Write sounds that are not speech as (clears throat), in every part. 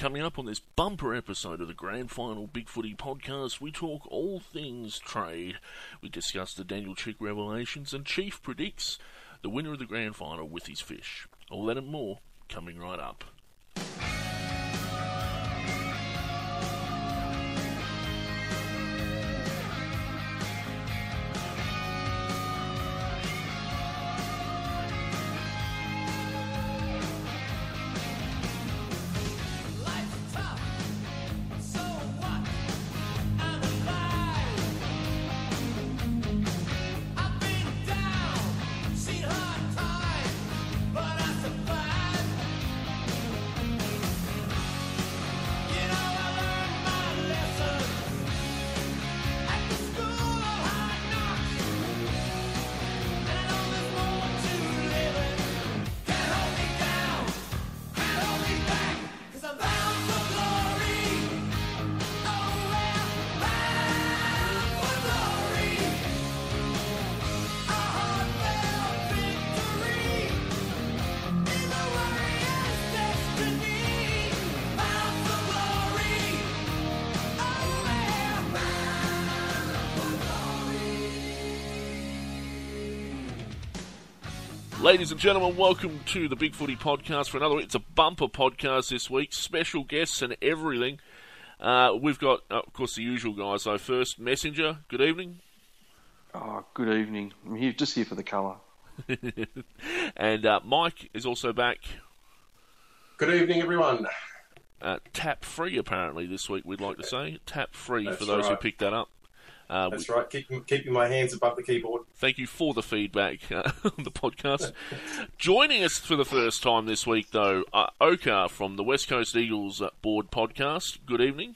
Coming up on this bumper episode of the Grand Final Big Footy podcast, we talk all things trade. We discuss the Daniel Chick revelations, and Chief predicts the winner of the Grand Final with his fish. All that and more coming right up. Ladies and gentlemen, welcome to the Big Footy podcast for another. Week it's a bumper podcast this week, special guests and everything. Uh, we've got, uh, of course, the usual guys. So first, Messenger. Good evening, Oh, good evening. I'm here just here for the colour. (laughs) and uh, Mike is also back. Good evening, everyone. Uh, tap free apparently this week. We'd like to say tap free for That's those who picked that up. Uh, That's right. Keep, keeping my hands above the keyboard. Thank you for the feedback uh, (laughs) on the podcast. Joining us for the first time this week, though, uh, Oka from the West Coast Eagles uh, Board Podcast. Good evening,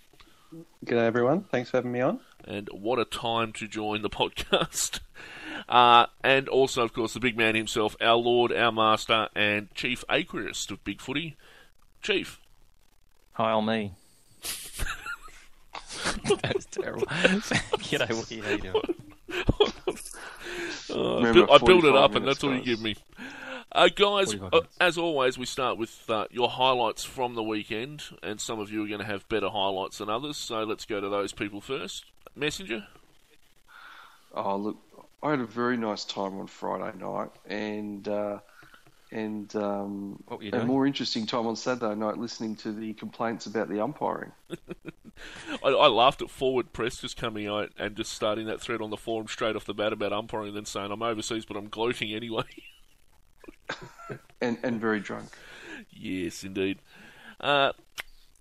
Good G'day everyone. Thanks for having me on. and what a time to join the (laughs) podcast. Uh, and also, of course, the big man himself, our Lord, our Master, and Chief Aquarist of Big Footy. Chief, Hi, all me. (laughs) that was terrible. (laughs) G'day, Wookie. How you doing? Uh, (laughs) Remember, I build it up, and minutes, that's all you give me. Uh, guys, uh, as always, we start with uh, your highlights from the weekend, and some of you are going to have better highlights than others. So let's go to those people first. Messenger. Oh, look, I had a very nice time on Friday night, and uh, and um, What were you a more interesting time on Saturday night, listening to the complaints about the umpiring. (laughs) I, I laughed at Forward Press just coming out and just starting that thread on the forum straight off the bat about umpiring, and then saying I'm overseas, but I'm gloating anyway. (laughs) And, and very drunk. yes, indeed. Uh,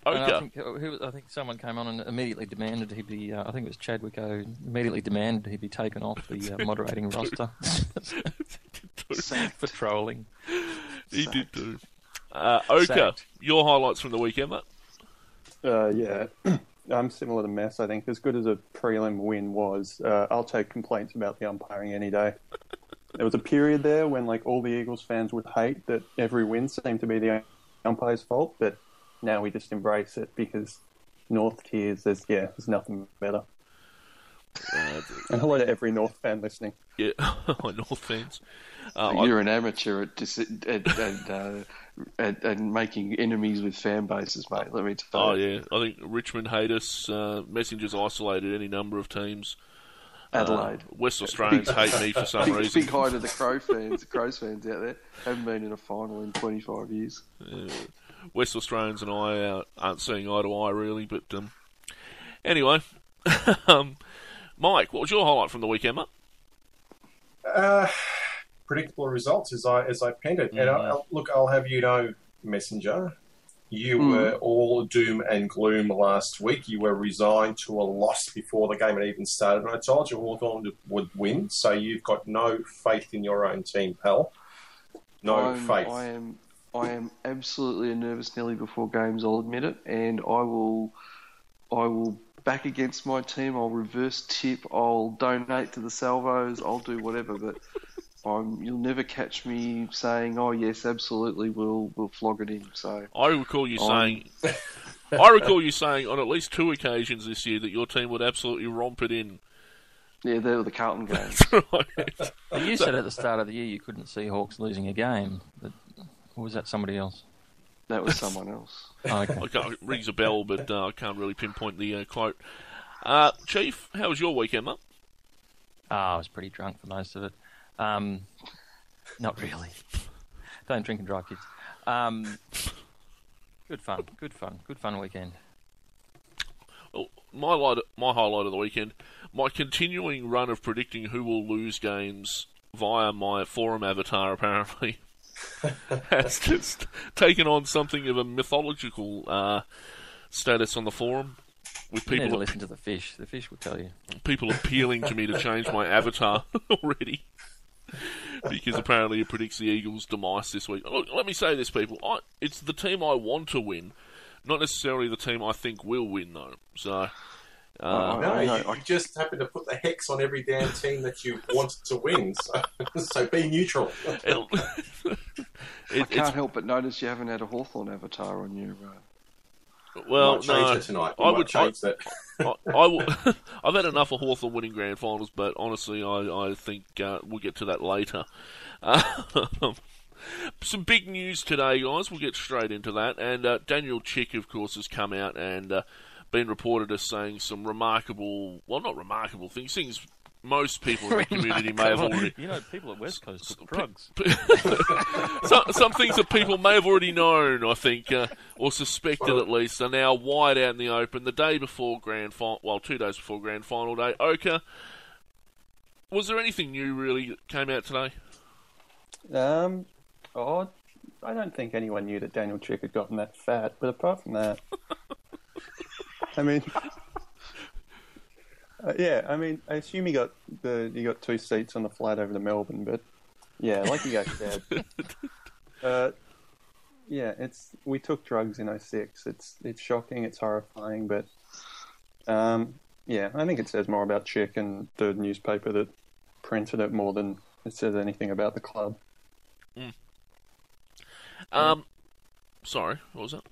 And I think, uh, who, I think someone came on and immediately demanded he be. Uh, I think it was Chadwick O. Immediately demanded he be taken off the uh, (laughs) moderating roster for (laughs) trolling. he did do. Uh, Oka, Sacked. your highlights from the weekend, mate. Uh, yeah, (clears throat) I'm similar to Mess. I think as good as a prelim win was, uh, I'll take complaints about the umpiring any day. There was a period there when like all the Eagles fans would hate that every win seemed to be the umpire's fault, but now we just embrace it because North tiers. There's yeah, there's nothing better. Uh, And hello to every North fan listening. yeah, (laughs) North fans. Uh, You're an amateur at, dis- at, at, uh, at, at making enemies with fan bases, mate. Let me tell Oh you. Oh yeah, I think Richmond hate us. Uh, Messengers isolated any number of teams. Uh, Adelaide. West Australians (laughs) hate me for some Big, reason. big hi to the Crow fans, Crows fans out there. Haven't been in a final in 25 years. West Australians and I uh, aren't seeing eye to eye really, but um, anyway, (laughs) um, Mike, what was your highlight from the weekend, mate? Uh, predictable results as I as I penned it. And I, I'll, look, I'll have you know, Messenger, you Mm. were all doom and gloom last week. You were resigned to a loss before the game had even started. And I told you Hawthorn would win, so you've got no faith in your own team, pal. No I'm- faith. I am, I am absolutely a nervous Nelly before games. I'll admit it, and I will, I will back against my team. I'll reverse tip. I'll donate to the salvos. I'll do whatever, but. (laughs) I'm, you'll never catch me saying, "Oh yes, absolutely, we'll we'll flog it in." So I recall you I'm- saying, I recall you saying on at least two occasions this year that your team would absolutely romp it in. yeah, they were the Carlton (laughs) games. Right. Well, you said at the start of the year you couldn't see Hawks losing a game, but or was that somebody else? That was (laughs) someone else. Oh, okay. I can't, it rings a bell, but uh, I can't really pinpoint the uh, quote. Uh, Chief, how was your weekend, mate? Ah, I was pretty drunk for most of it. Um, not really. Don't drink and drive, kids. Um, good fun. Good fun. Good fun weekend. Well, my light, my highlight of the weekend, my continuing run of predicting who will lose games via my forum avatar, apparently, has just taken on something of a mythological uh, status on the forum, with You need to people listen to the fish. The fish will tell you. people appealing to me to change my avatar (laughs) already. because apparently it predicts the Eagles' demise this week. Look, let me say this, people. I, it's the team I want to win, not necessarily the team I think will win, though. So, uh, No, I you, know, you I- just happen to put the hex on every damn team that you (laughs) want to win. So, (laughs) so be neutral. it'll- (laughs) I can't it's, help but notice you haven't had a Hawthorn avatar on your. Uh, well, might no, tonight. We I would change that. I, I will, I've had enough of Hawthorn winning grand finals, but honestly, I, I think uh, we'll get to that later. Um, some big news today, guys. We'll get straight into that. And uh, Daniel Chick, of course, has come out and uh, been reported as saying some remarkable, well, not remarkable things, things most people in the (laughs) community may have already. You know, people at West Coast took drugs. (laughs) some, some things that people may have already known, I think, uh, or suspected at least, are now wide out in the open. The day before grand final, well, two days before grand final day, Oka. Was there anything new really that came out today? Um, oh, I don't think anyone knew that Daniel Chick had gotten that fat. But apart from that, (laughs) I mean, (laughs) uh, yeah, I mean, I assume you got the he got two seats on the flight over to Melbourne. But yeah, like you guys said, (laughs) uh, yeah, it's we took drugs in 06. It's it's shocking, it's horrifying, but um, yeah, I think it says more about Chick and the newspaper that printed it more than it says anything about the club. Um, sorry, what was that?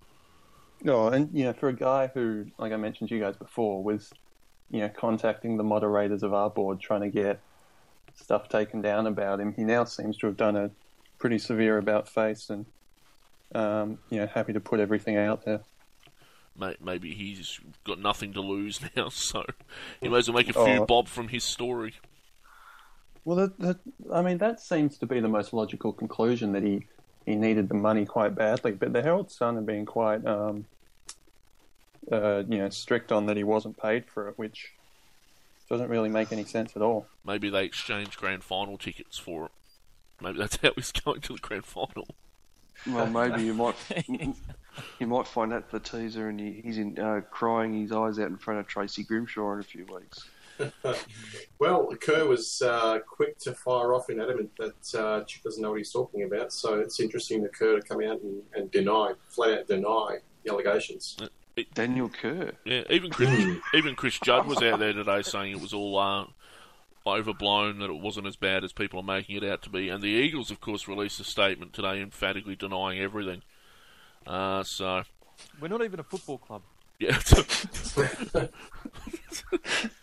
No, and you know, for a guy who, like I mentioned to you guys before, was you know contacting the moderators of our board trying to get stuff taken down about him, he now seems to have done a pretty severe about face and um, you know happy to put everything out there. May- Maybe he's got nothing to lose (laughs) now, so he might as well make a few Oh. bob from his story. Well, that, that, I mean, that seems to be the most logical conclusion that he, he needed the money quite badly. But the Herald Sun have been quite, um, uh, you know, strict on that he wasn't paid for it, which doesn't really make any sense at all. Maybe they exchanged grand final tickets for it. Maybe that's how he's going to the grand final. well, maybe you might (laughs) you might find that the teaser, and he, he's in uh, crying his eyes out in front of Tracy Grimshaw in a few weeks. (laughs) Well, Kerr was uh, quick to fire off in adamant that uh, Chick doesn't know what he's talking about. So it's interesting that Kerr to come out and, and deny, flat out deny the allegations. Daniel Kerr. Yeah, even Chris, even Chris Judd was out there today saying it was all uh, overblown, that it wasn't as bad as people are making it out to be. And the Eagles, of course, released a statement today emphatically denying everything. Uh, so, We're not even a football club. yeah. (laughs) (laughs)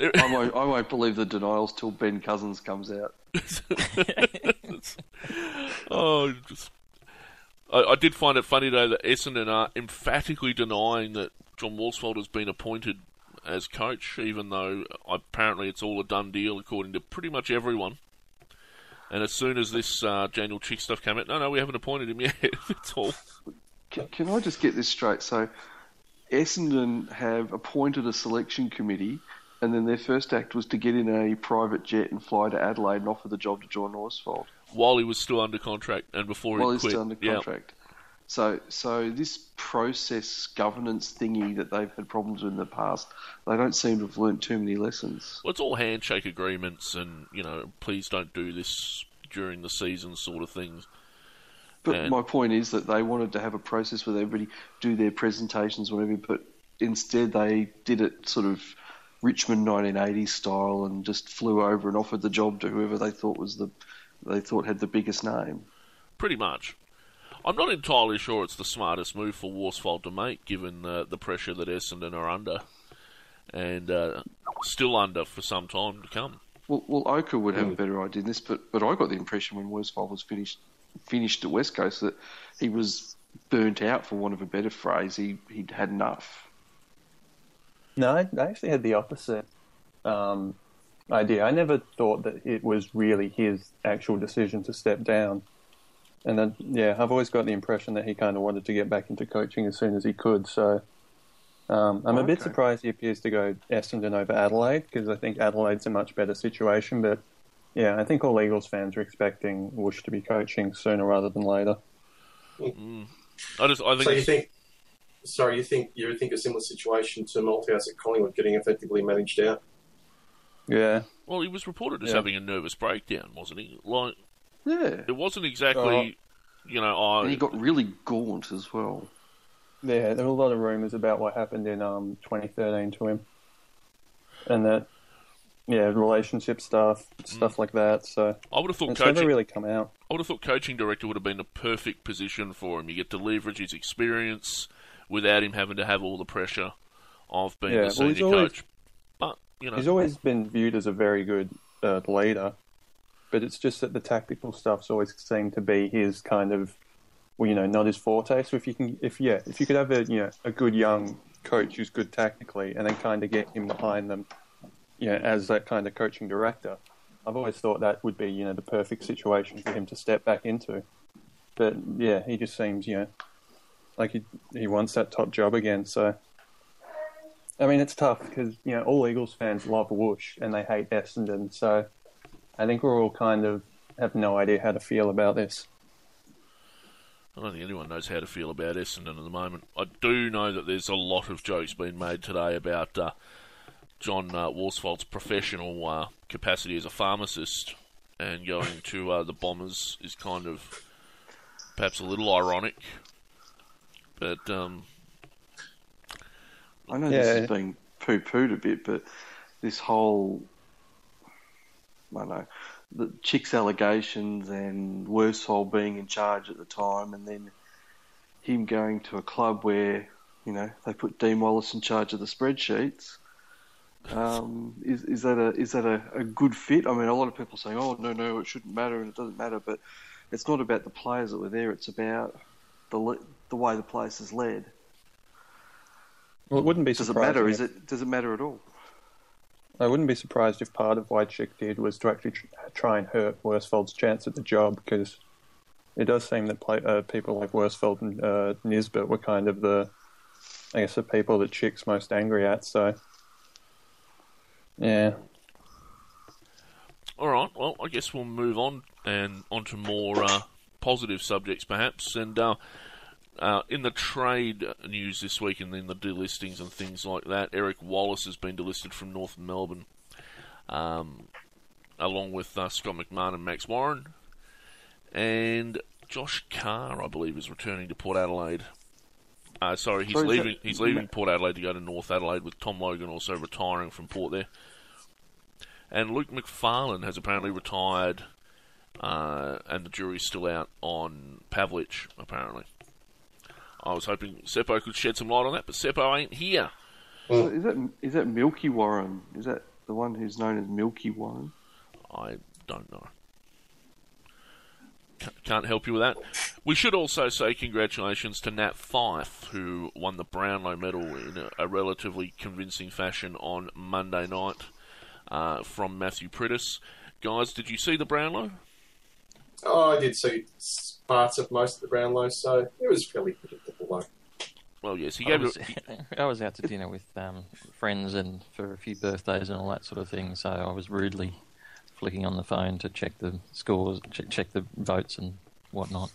I won't, I won't believe the denials till Ben Cousins comes out. (laughs) oh, just, I, I did find it funny though that Essendon are emphatically denying that John Worsfold has been appointed as coach, even though apparently it's all a done deal according to pretty much everyone. And as soon as this uh, Daniel Chick stuff came out, no, no, we haven't appointed him (laughs) yet. it's all. Can, can I just get this straight? So, Essendon have appointed a selection committee, and then their first act was to get in a private jet and fly to Adelaide and offer the job to John Worsfold While he was still under contract and before while he he's quit. still under Yeah. contract. So, so this process governance thingy that they've had problems with in the past, they don't seem to have learnt too many lessons. Well, it's all handshake agreements and, you know, please don't do this during the season sort of things. But And- my point is that they wanted to have a process where everybody do their presentations, whatever. But instead, they did it sort of Richmond 1980s style and just flew over and offered the job to whoever they thought was the they thought had the biggest name. Pretty much. I'm not entirely sure it's the smartest move for Worsfold to make, given uh, the pressure that Essendon are under, and uh, still under for some time to come. Well, well, Oka would have a better idea than this, but but I got the impression when Worsfold was finished finished at West Coast that he was burnt out, for want of a better phrase. He he'd had enough. No, I, I actually had the opposite um, idea. I never thought that it was really his actual decision to step down. And then, yeah, I've always got the impression that he kind of wanted to get back into coaching as soon as he could. So um, I'm a bit Okay. surprised he appears to go Essendon over Adelaide because I think Adelaide's a much better situation. But yeah, I think all Eagles fans are expecting Woosh to be coaching sooner rather than later. I just I think, So you think? Sorry, you think you think a similar situation to Malthouse at Collingwood getting effectively managed out? Yeah, well, he was reported as Yeah. having a nervous breakdown, wasn't he? Like Yeah, it wasn't exactly, you know, I and he got really gaunt as well. Yeah, there were a lot of rumours about what happened in um, 2013 to him, and that yeah, relationship stuff, stuff like that. So I would have thought it's coaching. never really come out. I would have thought coaching director would have been the perfect position for him. You get to leverage his experience without him having to have all the pressure of being Yeah, the senior he's always- coach. But you know, He's always been viewed as a very good uh, leader, but it's just that the tactical stuff's always seemed to be his kind of, well, you know, not his forte. So if you can, if yeah, if you could have a you know a good young coach who's good tactically, and then kind of get him behind them, you know, as that kind of coaching director, I've always thought that would be you know the perfect situation for him to step back into. But yeah, he just seems you know like he he wants that top job again. So I mean, it's tough because you know all Eagles fans love Woosh and they hate Essendon. So I think we're all kind of have no idea how to feel about this. I don't think anyone knows how to feel about Essendon at the moment. I do know that there's a lot of jokes being made today about uh, John uh, professional uh, capacity as a pharmacist and going to uh, the Bombers is kind of perhaps a little ironic. But um, I know Yeah. this is being poo-pooed a bit, but this whole, I don't know, the Chick's allegations and Worsfold being in charge at the time, and then him going to a club where, you know, they put Dean Wallace in charge of the spreadsheets. Um, is is that a is that a, a good fit? I mean, a lot of people saying, "Oh, no, no, it shouldn't matter," and it doesn't matter. But it's not about the players that were there; it's about the le- the way the place is led. Well, it wouldn't be Does it surprising. matter? if- Is it does it matter at all? I wouldn't be surprised if part of why Chick did was to actually try and hurt Worsfold's chance at the job because it does seem that play, uh, people like Worsfold and uh, Nisbett were kind of the, I guess, the people that Chick's most angry at. So, yeah, All right. Well, I guess we'll move on and onto more uh, positive subjects, perhaps. And uh, in the trade news this week, and in the delistings and things like that, Eric Wallace has been delisted from North Melbourne, um, along with uh, Scott McMahon and Max Warren, and Josh Carr, I believe, is returning to Port Adelaide. Uh, sorry, he's Sorry, leaving. He's leaving Port Adelaide to go to North Adelaide, with Tom Logan also retiring from Port there. And Luke McPharlin has apparently retired, uh, and the jury's still out on Pavlich, apparently. I was hoping Seppo could shed some light on that, but Seppo ain't here. So is that is that Milky Warren? Is that the one who's known as Milky Warren? I don't know. Can't help you with that. We should also say congratulations to Nat Fyfe, who won the Brownlow medal in a, a relatively convincing fashion on Monday night uh, from Matthew Priddis. Guys, did you see the Brownlow? Oh, I did see parts of most of the Brownlow, so it was fairly predictable. Though. Well, yes, he I gave was, it. (laughs) I was out to dinner with um, friends and for a few birthdays and all that sort of thing, so I was rudely flicking on the phone to check the scores, check, check the votes and whatnot.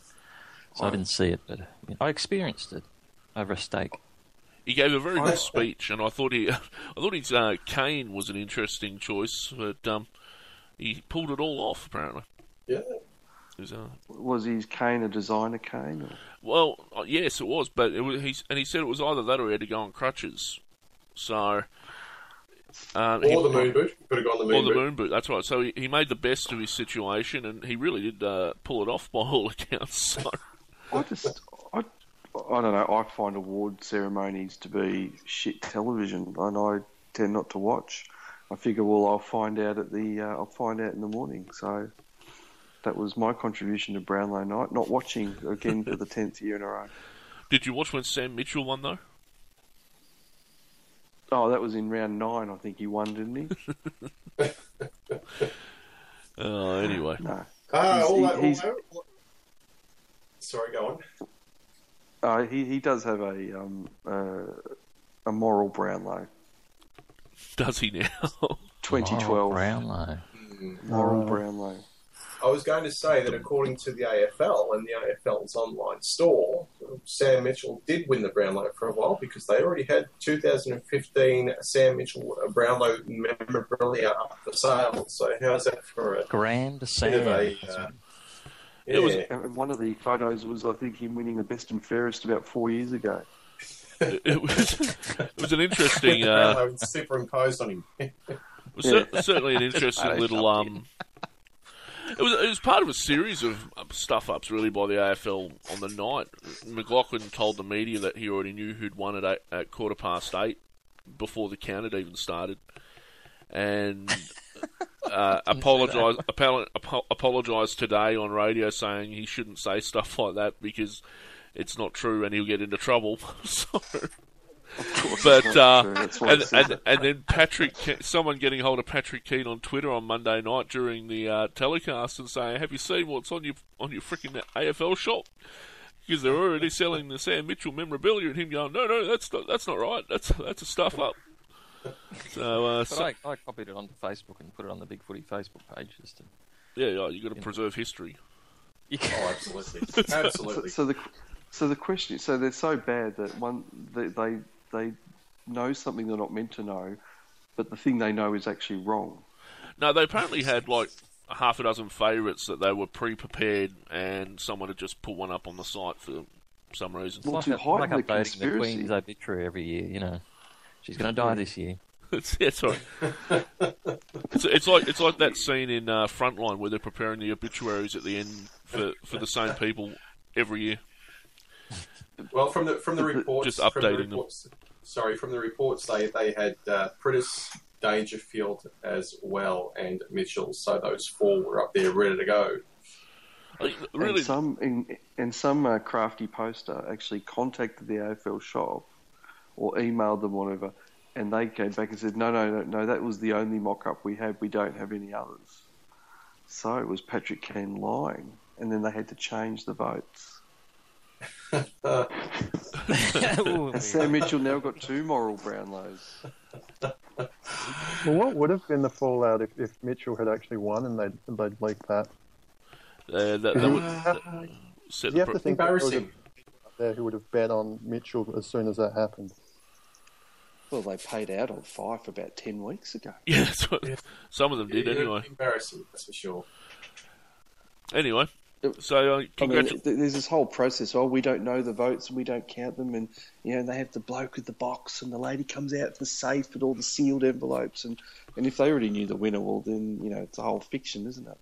So I didn't see it, but you know, I experienced it over a steak. He gave a very good speech, and I thought he, (laughs) I thought his uh, cane was an interesting choice, but um, he pulled it all off. Apparently, Yeah. It was, his cane a designer cane? Or? well, uh, yes, it was, but it was. He's, and he said it was either that or he had to go on crutches. So, he- Or the moon boot. Could have gone the moon or the boot. moon boot. That's right. So he, he made the best of his situation, and he really did uh, pull it off by (laughs) all accounts. So, I just, I, I don't know. I find award ceremonies to be shit television, and I tend not to watch. I figure, well, I'll find out at the, uh, I'll find out in the morning. So that was my contribution to Brownlow night. Not watching again for the tenth year in a row. (laughs) Did you watch when Sam Mitchell won though? Oh, that was in round nine. I think he won, didn't he? Uh, (laughs) anyway, No. He's- all he- that, all he's- that- Sorry, go on. Uh, he he does have a um uh, a moral Brownlow. does he now? (laughs) 2012 Brownlow. moral Oh. Brownlow. I was going to say that according to the AFL and the AFL's online store, Sam Mitchell did win the Brownlow for a while because they already had 2015 Sam Mitchell Brownlow memorabilia up for sale. So how's that for a Grand bit Sam. of a uh, yeah, It was- And one of the photos was, I think, him winning the best and fairest about four years ago. it, it was it was an interesting. (laughs) the Uh, superimposed on him. it was cer- certainly an interesting (laughs) little. Um, it was it was part of a series of stuff ups really by the AFL on the night. McLachlan told the media that he already knew who'd won at eight, at quarter past eight before the count had even started, and (laughs) uh, apologized apolo- apologized today on radio saying he shouldn't say stuff like that because it's not true and he'll get into trouble. (laughs) so, but uh, true, and, and, and then Patrick, someone getting hold of Patrick Keane on Twitter on Monday night during the uh, telecast and saying, "Have you seen what's on your on your freaking AFL shop?" Because they're already selling the Sam Mitchell memorabilia, and him going, "No, no, that's not that's not right. That's that's a stuff up." So, uh, But so I, I copied it onto Facebook and put it on the Big Footy Facebook page just to. yeah, yeah, you got to preserve history. Oh, absolutely, So, (laughs) absolutely. so the so the question so they're so bad that one they, they they know something they're not meant to know, but the thing they know is actually wrong. No, they apparently had like a half a dozen favourites that they were pre-prepared, and someone had just put one up on the site for some reason. Well, like, to a- like the updating the. Queen's obituary every year, you know. She's going to die this year. (laughs) it's, yeah, sorry. (laughs) it's, it's like it's like that scene in uh, Frontline where they're preparing the obituaries at the end for, for the same people every year. Well, from the from the reports, Just from the updating them. Reports sorry, from the reports, they they had uh, Priddis, Dangerfield as well, and Mitchell. So those four were up there ready to go. I really, And some in, and some uh, crafty poster actually contacted the AFL shop or emailed them whatever, and they came back and said, no, no, no, no, that was the only mock-up we had. We don't have any others. So it was Patrick Keane lying, and then they had to change the votes. And (laughs) Sam Mitchell now got two moral Brownlows. Well, what would have been the fallout if, if Mitchell had actually won and they'd, they'd leaked that? uh, that, that would that set You the have to think Embarrassing. was there who would have bet on Mitchell as soon as that happened. Well, they paid out on Fyfe about 10 weeks ago. (laughs) yeah, that's what, some of them did Yeah, anyway. Embarrassing, that's for sure. Anyway, It- so uh, I mean, there's this whole process. Oh, we don't know the votes and we don't count them, and you know they have the bloke with the box, and the lady comes out of the safe with all the sealed envelopes, and and if they already knew the winner, well, then you know it's a whole fiction, isn't it?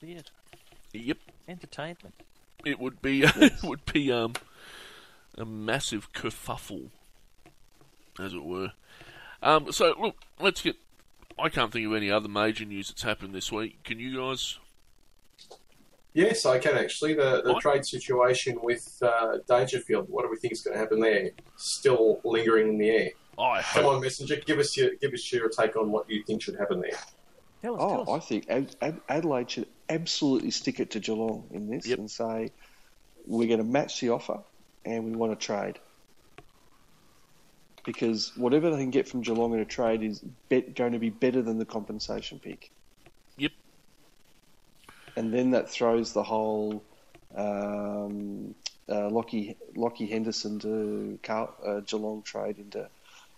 Theatre. Yep, Entertainment. it would be (laughs) it would be um a massive kerfuffle, as it were. Um, so look, let's get. I can't think of any other major news that's happened this week. Can you guys? Yes, I can actually. The, the trade situation with uh, Dangerfield, what do we think is going to happen there? Still lingering in the air. I Come hope. on, Messenger, give us your give us your take on what you think should happen there. Tell us, Oh, tell I think Ad- Ad- Adelaide should absolutely stick it to Geelong in this Yep. and say we're going to match the offer and we want to trade. Because whatever they can get from Geelong in a trade is bet, going to be better than the compensation pick. Yep. And then that throws the whole um, uh, Lachie, Lachie Henderson to Carl, uh, Geelong trade into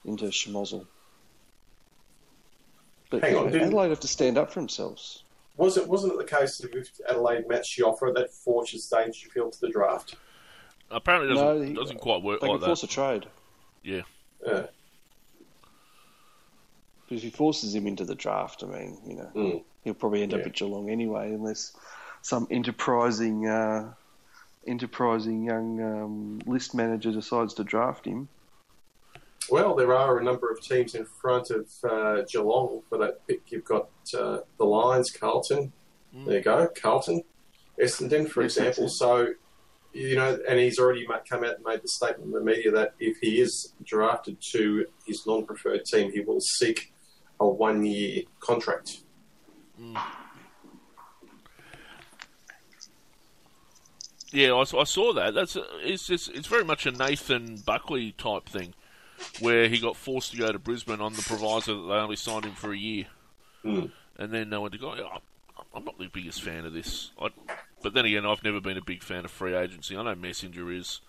into schmozzle. But Hang on, know, didn't- Adelaide have to stand up for themselves. Was it wasn't it the case that if Adelaide matched the offer that forces Dangerfield to the draft? Apparently, it doesn't No, he- doesn't quite work They like can force that. a trade. Yeah, Because if he forces him into the draft, I mean, you know, Mm. He'll probably end up at Geelong anyway, unless some enterprising, uh, enterprising young um, list manager decides to draft him. well. There are a number of teams in front of uh, Geelong for that pick. You've got uh, the Lions, Carlton. There you go, Carlton, Essendon, for Yes, example. So, you know, and he's already come out and made the statement in the media that if he is drafted to his non-preferred team, he will seek a one-year contract. Yeah, I saw that. That's a, it's just it's very much a Nathan Buckley type thing, where he got forced to go to Brisbane on the proviso that they only signed him for a year, Hmm. and then they went to go. "Oh, I'm not the biggest fan of this, I, but then again, I've never been a big fan of free agency. I know Messenger is,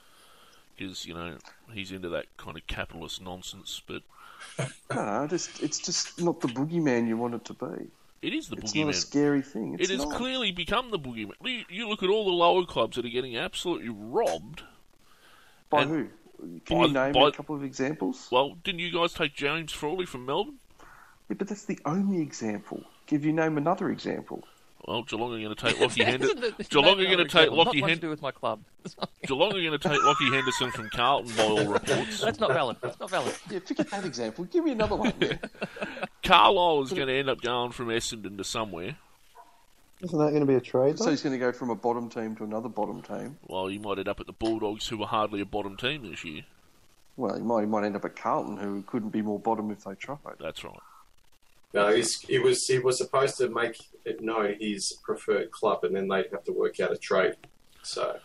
because you know he's into that kind of capitalist nonsense, but (laughs) No, just it's just not the boogeyman you want it to be. It is the It's not a scary thing. It's It has not. clearly become the boogeyman. You, you look at all the lower clubs that are getting absolutely robbed. By who? Can by- you name by- a couple of examples? Well, didn't you guys take James Frawley from Melbourne? Yeah, but that's the only example. Give you name another example. Well, Geelong are going to take (laughs) Lachie Henderson. Geelong are going to take Lachie much to Hen- do with my club. (laughs) Geelong are going to take Lachie Henderson from Carlton by all (laughs) reports. That's not valid. That's not valid. Yeah, forget that example. Give me another one. Yeah. Carlisle is going to end up going from Essendon to somewhere. Isn't that going to be a trade? So though? he's going to go from a bottom team to another bottom team. Well, you might end up at the Bulldogs, who were hardly a bottom team this year. Well, he might, he might end up at Carlton, who couldn't be more bottom if they tried. That's right. No, he's, he was he was supposed to make it known his preferred club, and then they'd have to work out a trade. So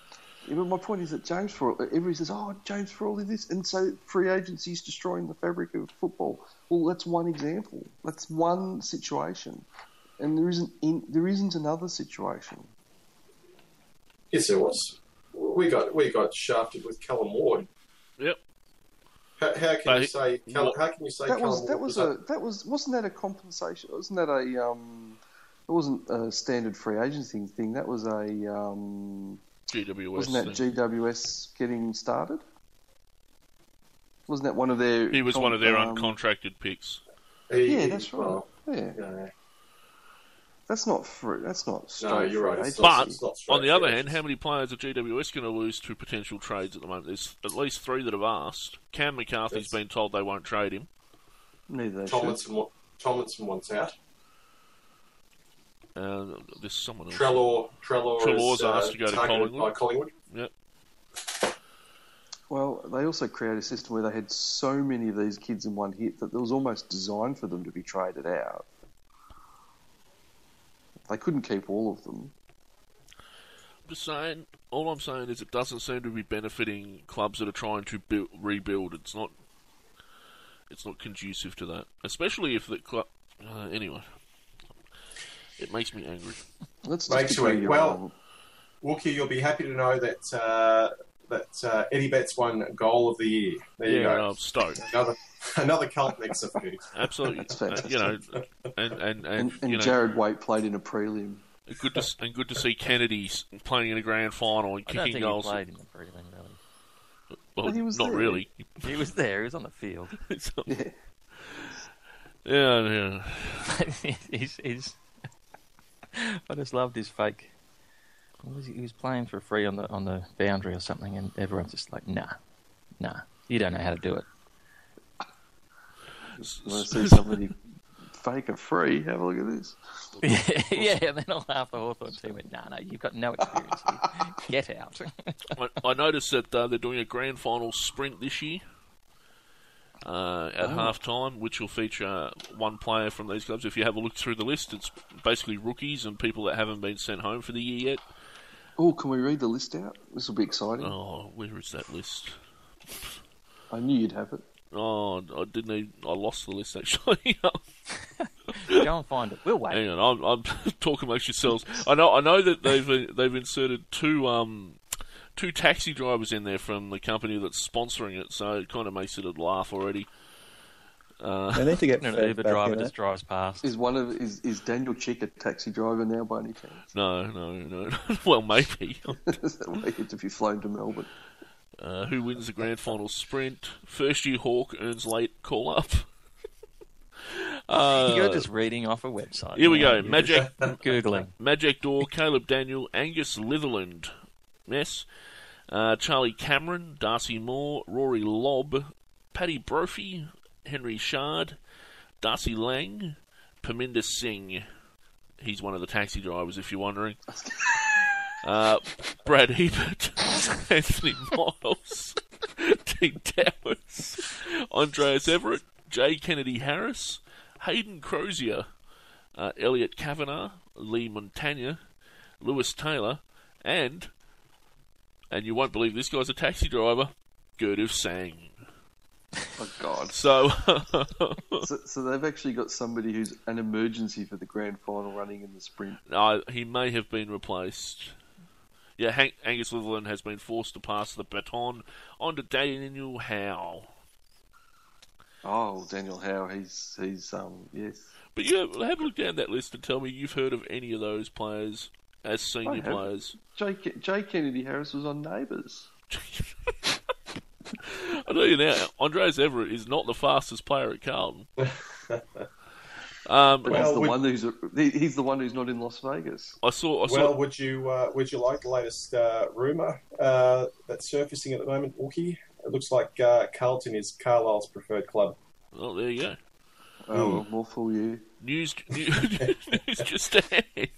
Yeah, but my point is that James for everybody says, oh, James Frawley this, and so free agency is destroying the fabric of football. Well, that's one example. That's one situation. And there isn't in, there isn't another situation. yes, there was. We got we got shafted with Callum Ward. Yep. How, how can But you say? Cal, how can you say That was Ward that was a that was wasn't that a compensation? Wasn't that a um? It wasn't a standard free agency thing. That was a um. GWS. Wasn't that thing. GWS getting started? Wasn't that one of their? he was con- one of their um, uncontracted picks. He- Yeah, that's right. well, yeah, no, that's not free. That's not straight. no, you're right. It's not, But it's not on the other hand, how many players are GWS going to lose to potential trades at the moment? There's at least three that have asked. Cam McCarthy's Yes. been told they won't trade him. Neither. Tomlinson, wa- Tomlinson wants out. Uh, there's someone else. Treloar, Treloar Treloar's is uh, asked to go to targeted Collingwood. by Collingwood. Yep. Well, they also created a system where they had so many of these kids in one hit that it was almost designed for them to be traded out. They couldn't keep all of them. Just saying. All I'm saying is it doesn't seem to be benefiting clubs that are trying to build, rebuild. It's not. It's not conducive to that, especially if the club. Uh, anyway, it makes me angry. Let's just Makes you agree angry. you're Well- wrong. Wookie, you'll be happy to know that uh, that uh, Eddie Betts won goal of the year. There you yeah, go. I'm stoked. Another another Carlton X for you. Absolutely. That's Uh, you know, and and and, and, and you know, Jarrad Waite played in a prelim. good to and good to see Kennedy playing in a grand final and I don't kicking think goals. he played in the prelim, really. Well, But he was not there. really. He was there. He was on the field. (laughs) Yeah. yeah, yeah. (laughs) he's, he's. I just loved his fake. What was he? he was playing for free on the on the boundary or something, and everyone's just like, "Nah, nah, you don't know how to do it." Want to see somebody fake a free? Have a look at this. (laughs) yeah, and then all half the Hawthorn team went, "Nah, no, you've got no experience. here. (laughs) Get out." I, I noticed that uh, they're doing a grand final sprint this year uh, at half time, which will feature one player from these clubs. If you have a look through the list, it's basically rookies and people that haven't been sent home for the year yet. Oh, can we read the list out? This will be exciting. Oh, where is that list? I knew you'd have it. Oh, I didn't. Even, I lost the list actually. (laughs) Go and find it. We'll wait. Hang on, I'm, I'm (laughs) talking amongst yourselves. I know, I know that they've they've inserted two um two taxi drivers in there from the company that's sponsoring it, so it kind of makes it a laugh already. Uh, They need to get (laughs) An Uber back driver in just it. drives past. Is one of is, is Daniel Chick a taxi driver now by any chance? no, no, no. (laughs) well, maybe. (laughs) Is that why he to flown to Melbourne? Uh, who wins the grand final sprint? First year Hawk earns late call up. uh, You're just reading off a website. here we go. You're Magic Googling. Magic Door, Caleb Daniel, Angus Litherland, yes, uh, Charlie Cameron, Darcy Moore, Rory Lobb, Paddy Brophy, Henry Shard, Darcy Lang, Paminda Singh. He's one of the taxi drivers, if you're wondering. (laughs) Uh, Brad Hebert, (laughs) Anthony Miles, (laughs) Dean Towers, Andrejs Everitt, Jay Kennedy Harris, Hayden Crozier, uh, Elliot Kavanagh, Leigh Montagna, Lewis Taylor, and, and you won't believe this guy's a taxi driver, Gurdif Sang. Oh God! So, (laughs) (laughs) So, so they've actually got somebody who's an emergency for the grand final running in the sprint. uh, he may have been replaced. Yeah, Hank, Angus Litherland has been forced to pass the baton on to Daniel Howe. Oh, Daniel Howe, he's he's um yes. But yeah, have a look down that list and tell me you've heard of any of those players as senior players. Jay, Jay Kennedy Harris was on Neighbours. (laughs) (laughs) I tell you now, Andrejs Everitt is not the fastest player at Carlton. (laughs) um, Well, he's the would- one who's he's the one who's not in Las Vegas. I saw. I saw. Well, would you uh, would you like the latest uh, rumor uh, that's surfacing at the moment, Wookie? It looks like uh, Carlton is Carlisle's preferred club. oh, there you go. Oh, well, more for you. News, (laughs) news just ahead.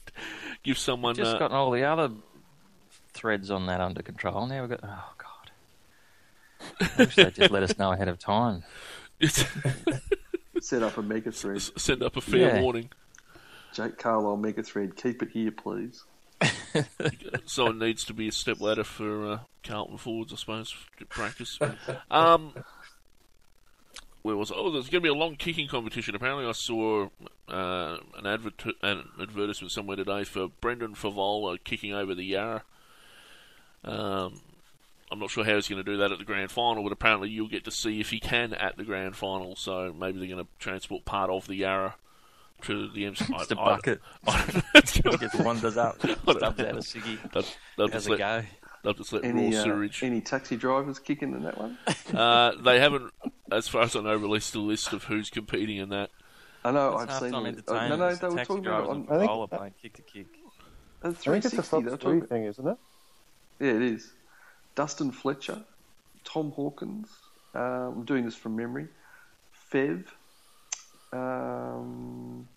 Give someone. Just uh, got all the other threads on that under control. Now we've got. Oh God! I wish they'd just let us know ahead of time. (laughs) Set up a mega thread. send up a fair Yeah. warning. Jake Carlisle mega thread. Keep it here, please. (laughs) Someone needs to be a step ladder for uh, Carlton forwards, I suppose, to practice. Um, where was I? Oh, there's going to be a long kicking competition. Apparently, I saw uh, an, advert- an advertisement somewhere today for Brendan Fevola kicking over the Yarra. Um, I'm not sure how he's going to do that at the grand final, but apparently you'll get to see if he can at the grand final. So maybe they're going to transport part of the Yarra to the MC. (laughs) Just a I- I- bucket. (laughs) I don't (laughs) know. It's wanders up, stubs out a ciggy, They'll, they'll has just a let, go. they'll just let raw Any uh, sewage. any taxi drivers kicking in that one? Uh, they haven't, as far as I know, released a list of who's competing in that. I know It's I've seen. halftime them. Oh, no, no, It's they the were talking about it on I think- bowler playing kick to kick. uh, I think it's a They Fox were 3 thing, isn't it? Yeah, it is. Dustin Fletcher, Tom Hawkins. Uh, I'm doing this from memory. Fev. Um,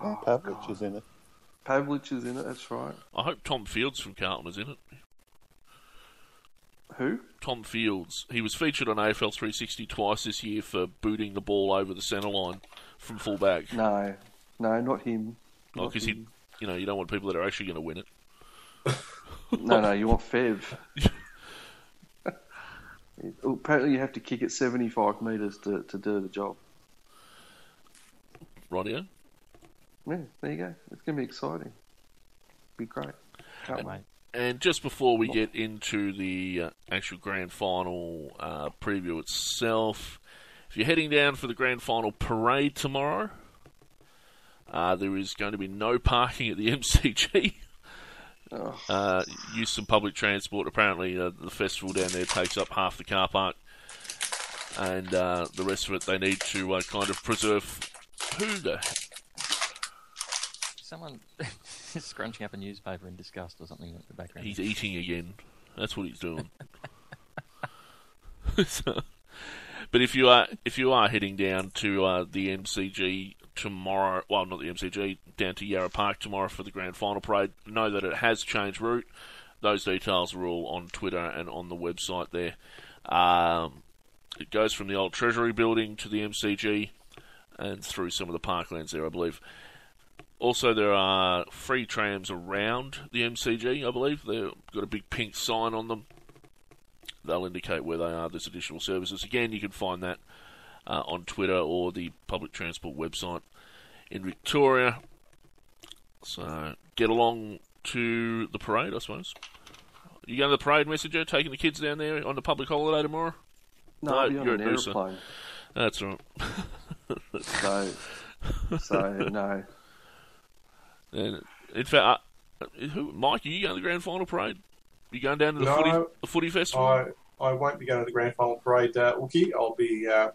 oh, Pavlich God. is in it. Pavlich is in it. That's right. I hope Tom Fields from Carlton is in it. Who? Tom Fields. He was featured on AFL 360 twice this year for booting the ball over the centre line from fullback. No, no, not him. Oh, because he, you know, you don't want people that are actually going to win it. (laughs) (laughs) No, no, you want Fev. Well, (laughs) Apparently, you have to kick it 75 metres to, to do the job. Rightio. Yeah, there you go. It's going to be exciting. Be great. Can't wait. And just before we get into the uh, actual grand final uh, preview itself, if you're heading down for the grand final parade tomorrow, uh, there is going to be no parking at the (laughs) MCG. Oh, Uh, use some public transport. Apparently, uh, the festival down there takes up half the car park, and uh, the rest of it they need to uh, kind of preserve. Who the Someone (laughs) is scrunching up a newspaper in disgust or something in the background. He's eating again. That's what he's doing. (laughs) (laughs) So- but if you are if you are heading down to uh, the MCG tomorrow, well, not the MCG, down to Yarra Park tomorrow for the grand final parade, know that it has changed route. Those details are all on Twitter and on the website there. Um, it goes from the old Treasury building to the MCG and through some of the parklands there, I believe. Also, there are free trams around the MCG, I believe. They've got a big pink sign on them. They'll indicate where they are. There's additional services. Again, you can find that uh, on Twitter or the public transport website in Victoria. So, get along to the parade, I suppose. You going to the parade, Messenger? Taking the kids down there on the public holiday tomorrow? no, No, I'll be on you're an a dooser. aeroplane. That's right. So, so no. (laughs) And in fact, uh, who, Mike, are you going to the grand final parade? Are You going down to the No, footy, the footy festival? I I won't be going to the grand final parade, uh, Wookie. I'll be uh,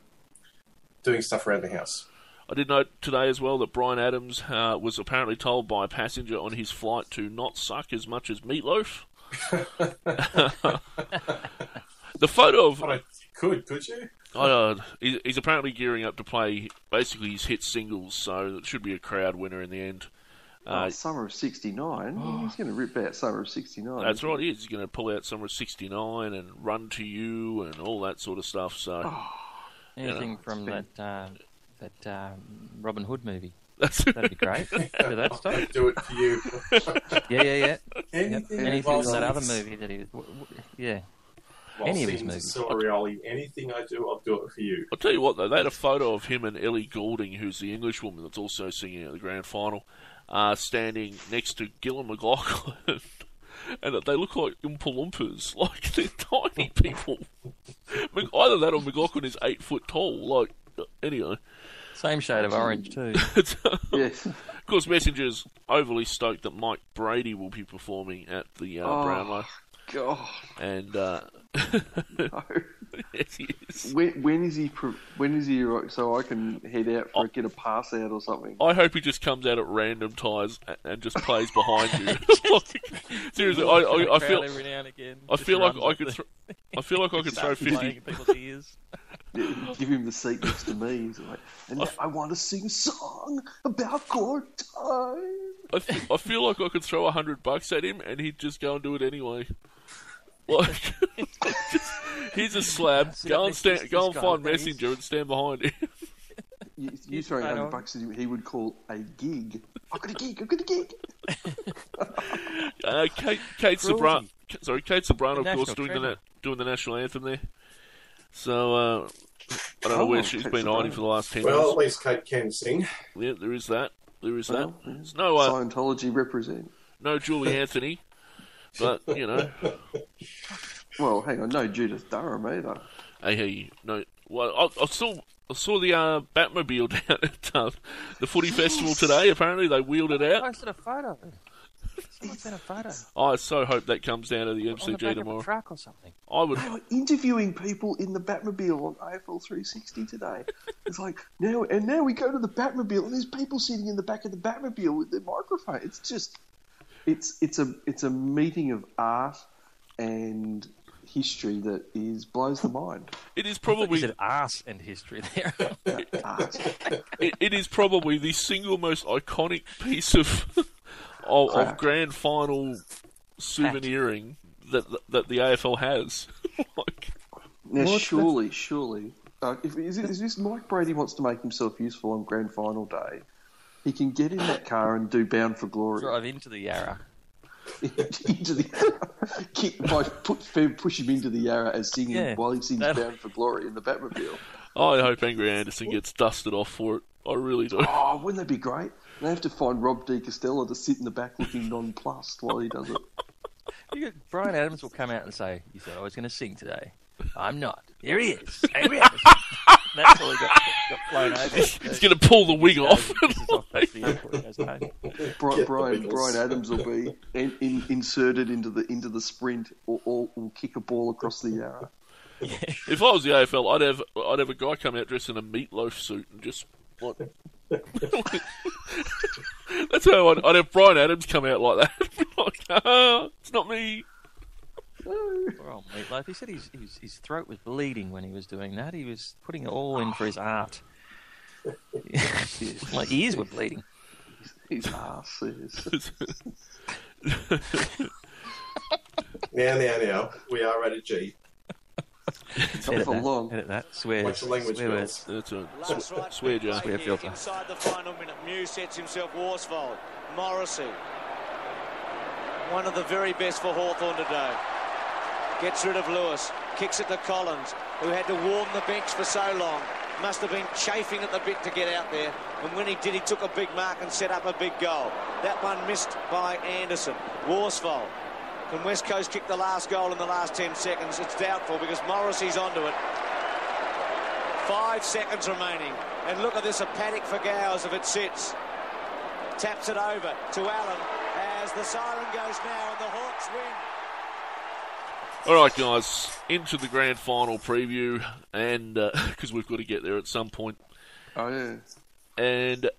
doing stuff around the house. I did note today as well that Bryan Adams uh, was apparently told by a passenger on his flight to not suck as much as Meat Loaf. (laughs) the photo of But I could, could you? Uh, he- he's apparently gearing up to play basically his hit singles, so it should be a crowd winner in the end. Uh, oh, Summer of '69. He's going to rip out Summer of '69. That's right, he is. He's going to pull out Summer of 69 and Run to You and all that sort of stuff. So Anything know, from it's that uh, that uh, Robin Hood movie. That'd be great. (laughs) Do that stuff. Do it for you. (laughs) Yeah, yeah, yeah. Yep. Anything, Anything from that other movie that he, w- w- yeah. while any of his movies. Silverioli, anything I do, I'll do it for you. I'll tell you what, though, they had a photo of him and Ellie Goulding, who's the English woman that's also singing at the grand final, uh, standing next to Gillon McLachlan. (laughs) and they look like Oompa Loompas. (laughs) Like, they're tiny people. (laughs) Mc- Either that or McLachlan is eight foot tall. Like, anyway. Same shade of orange too. (laughs) yes. of course, Messenger's overly stoked that Mike Brady will be performing at the uh, Oh. Brownlow. God. And, uh, no. yes, he is. When, when is he? When is he? right, So I can head out for oh. get a pass out or something. I hope he just comes out at random times a- and just plays behind you. (laughs) (laughs) Like, seriously, I, I, I feel every now and again. I feel like runs I up could the- thro- I feel like I (laughs) could throw starts playing fifty. in people's ears. Give him the seat next to me. He's like, and I want to sing a song about court time. I feel like I could throw a hundred bucks at him and he'd just go and do it anyway. Like, (laughs) just, here's a slab. Sit Go and stand. Go and Oh, find. Messenger and stand behind him. (laughs) You, you He's throwing hundred bucks at he would call a gig. I've got a gig. I've got a gig. Uh, Kate, Kate Cruelty. Sorry, Kate Ceberano, The of course, national doing the treasure. na- doing the national anthem there. So uh, I don't know Oh, where she's Kate been hiding for the last ten Well, at years. least Kate can sing. Yeah, there is that. There is that. Well, yeah. There's no uh, Scientology represent. no Julie Anthony, but you know, (laughs) Well, hang on, no Judith Durham either. hey, hey, no. Well, I, I saw I saw the uh, Batmobile (laughs) down at uh, the footy festival today. Apparently, they wheeled it out. Posted a photo. Someone sent a photo I so hope that comes down to the MCG on the MCG back of a truck or something. I would. They were interviewing people in the Batmobile on AFL 360 today. It's like now, and now we go to the Batmobile, and there's people sitting in the back of the Batmobile with their microphone. It's just, it's it's a it's a meeting of art and history that is blows the mind. It is We probably said ass and history there. (laughs) It, it is probably the single most iconic piece of (laughs) of, of grand final souveniring that that the AFL has. (laughs) like, Now, Well, surely, surely, uh, if is, it, is this Mike Brady wants to make himself useful on Grand Final day? He can get in that car and do Bound for Glory Drive into the Yarra. (laughs) into the kick, like, put, push him into the Yarra as singing Yeah, while he sings that- Bound for Glory in the Batmobile. I hope Angry Anderson gets dusted off for it. I really do. Oh, wouldn't that be great? They have to find Rob De Castella to sit in the back looking nonplussed while he does it. You get- Bryan Adams will come out and say, "You said I was going to sing today. I'm not. Here he is. Angry Anderson." That's all he got, got flown over. He's going to pull the wig off. This is off back to the airport. He goes home. Brian, Brian, Bryan Adams will be in, in, inserted into the into the sprint or, or will kick a ball across the (laughs) Yarra. if I was the AFL, I'd have I'd have a guy come out dressed in a meatloaf suit and just like. (laughs) (laughs) That's how I'd, I'd have Bryan Adams come out like that. Like, ah, it's not me. Poor old Meat Loaf. He said his, his, his throat was bleeding when he was doing that. He was putting it all in for his art. My (laughs) ears were bleeding. His ass is. (laughs) Now, now, now, we are at a G. Edit for that. long. Edit that. Swear. Watch the language, swear Bill. words. That's a Last sw- right swear back jar. Swear kick filter. Inside the final minute, Mew sets himself Worsfold. Morrissey. One of the very best for Hawthorn today. Gets rid of Lewis. Kicks it to Collins, who had to warm the bench for so long. Must have been chafing at the bit to get out there. And when he did, he took a big mark and set up a big goal. That one missed by Anderson. Worsfold. Can West Coast kick the last goal in the last 10 seconds? It's doubtful because Morrissey's onto it. Five seconds remaining. And look at this, a panic for Gowers if it sits. Taps it over to Allen as the siren goes now and the Hawks win. All right, guys, into the grand final preview, and (laughs) because we've got to get there at some point. Oh yeah. And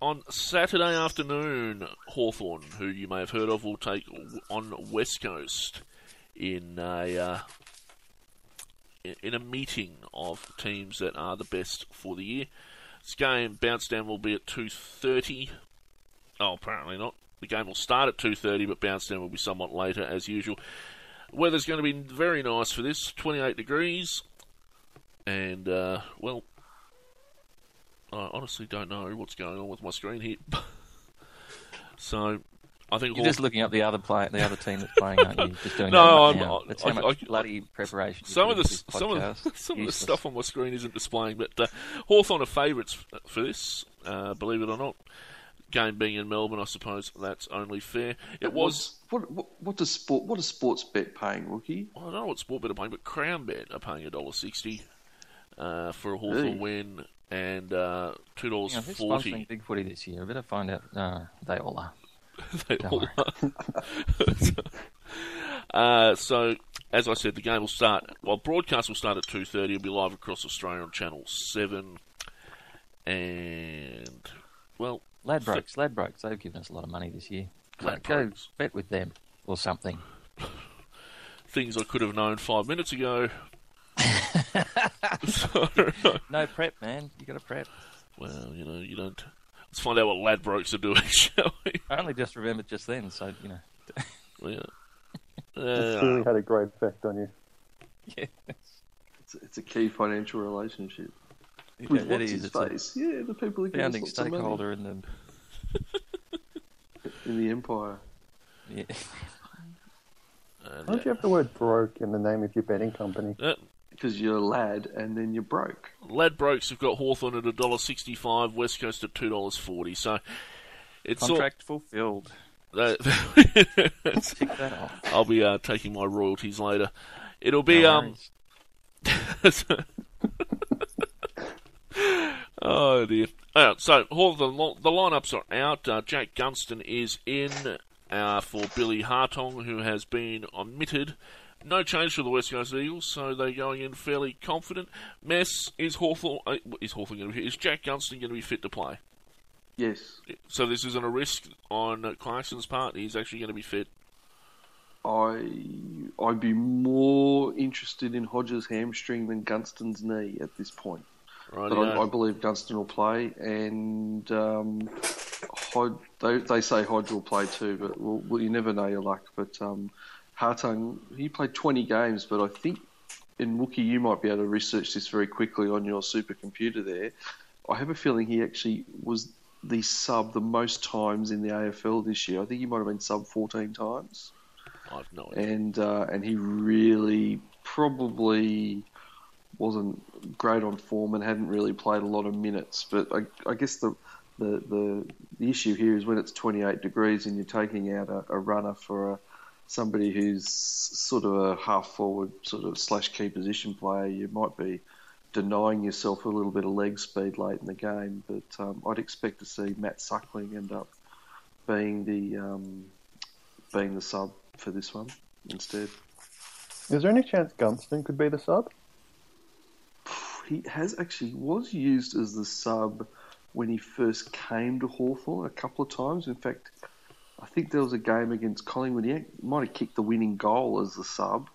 on Saturday afternoon, Hawthorn, who you may have heard of, will take on West Coast in a uh, in a meeting of teams that are the best for the year. This game bounce down will be at two thirty. Oh, apparently not. The game will start at two thirty, but bounce down will be somewhat later as usual. Weather's going to be very nice for this, twenty eight degrees, and uh, well, I honestly don't know what's going on with my screen here. (laughs) so, I think You're just looking up the other play, the other team that's playing, aren't you? Just doing (laughs) No, that I'm- now. I- That's how I- much I- bloody preparation. some of the (laughs) some of the, some of the stuff on my screen isn't displaying, but uh, Hawthorn are favourites for this. Uh, believe it or not, game being in Melbourne, I suppose that's only fair. It was. What, what what does sport what is sports bet paying, rookie? I don't know what Sportbet are paying, but Crown Bet are paying a dollar sixty uh, for a Hawthorn Really? win and uh, two dollars Hang on, who's forty. Big Footy this year? I better find out. No, they all are. (laughs) They Don't all are. (laughs) uh, so, as I said, the game will start. Well, broadcast will start at two thirty. It'll be live across Australia on Channel Seven, and well, Ladbrokes, Ladbrokes, they've given us a lot of money this year. So Go Ladbrokes. bet with them or something. (laughs) things I could have known five minutes ago. (laughs) (laughs) so, No prep, man. You got to prep. well, you know, you don't. Let's find out what Ladbrokes are doing, shall we? I only just remembered just then, so you know. Yeah. It's Uh, really had a great effect on you. Yeah, It's, it's a key financial relationship. It, With it what's his It's a face? Yeah, the people who give us founding lots of money stakeholder in the. (laughs) in the empire. Yeah. and, Why don't you have the word broke in the name of your betting company? uh, Because you're a lad and then you're broke. Lad brokes have got Hawthorn at $1.65, West Coast at $2.40. So it's Contract fulfilled. all. (laughs) Tick that off. I'll be uh, taking my royalties later. It'll be No um. (laughs) (laughs) oh dear. Uh, so all the, the lineups are out. Uh, Jack Gunston is in uh, for Billy Hartung, who has been omitted. No change for the West Coast Eagles, so they're going in fairly confident. Mess is Hawthorn. Uh, is Hawthorn going to be? Is Jack Gunston going to be fit to play? Yes, So this isn't a risk on uh, Clarkson's part. He's actually going to be fit. I I'd be more interested in Hodges' hamstring than Gunston's knee at this point. Right. But I, I believe Gunston will play, and um, Hod, they, they say Hodge will play too, but well, well, you never know your luck. But um, Hartung, he played 20 games, but I think, in Wookie, you might be able to research this very quickly on your supercomputer there. I have a feeling he actually was the sub the most times in the AFL this year. I think he might have been sub 14 times I've no idea. and uh, and he really probably wasn't great on form and hadn't really played a lot of minutes. But I, I guess the, the the the issue here is when it's 28 degrees and you're taking out a, a runner for a somebody who's sort of a half forward sort of slash key position player, you might be denying yourself a little bit of leg speed late in the game. But um, I'd expect to see Matt Suckling end up being the um, being the sub for this one instead. Is there any chance Gunston could be the sub? He has actually was used as the sub when he first came to Hawthorn a couple of times. In fact, I think there was a game against Collingwood. He might have kicked the winning goal as the sub.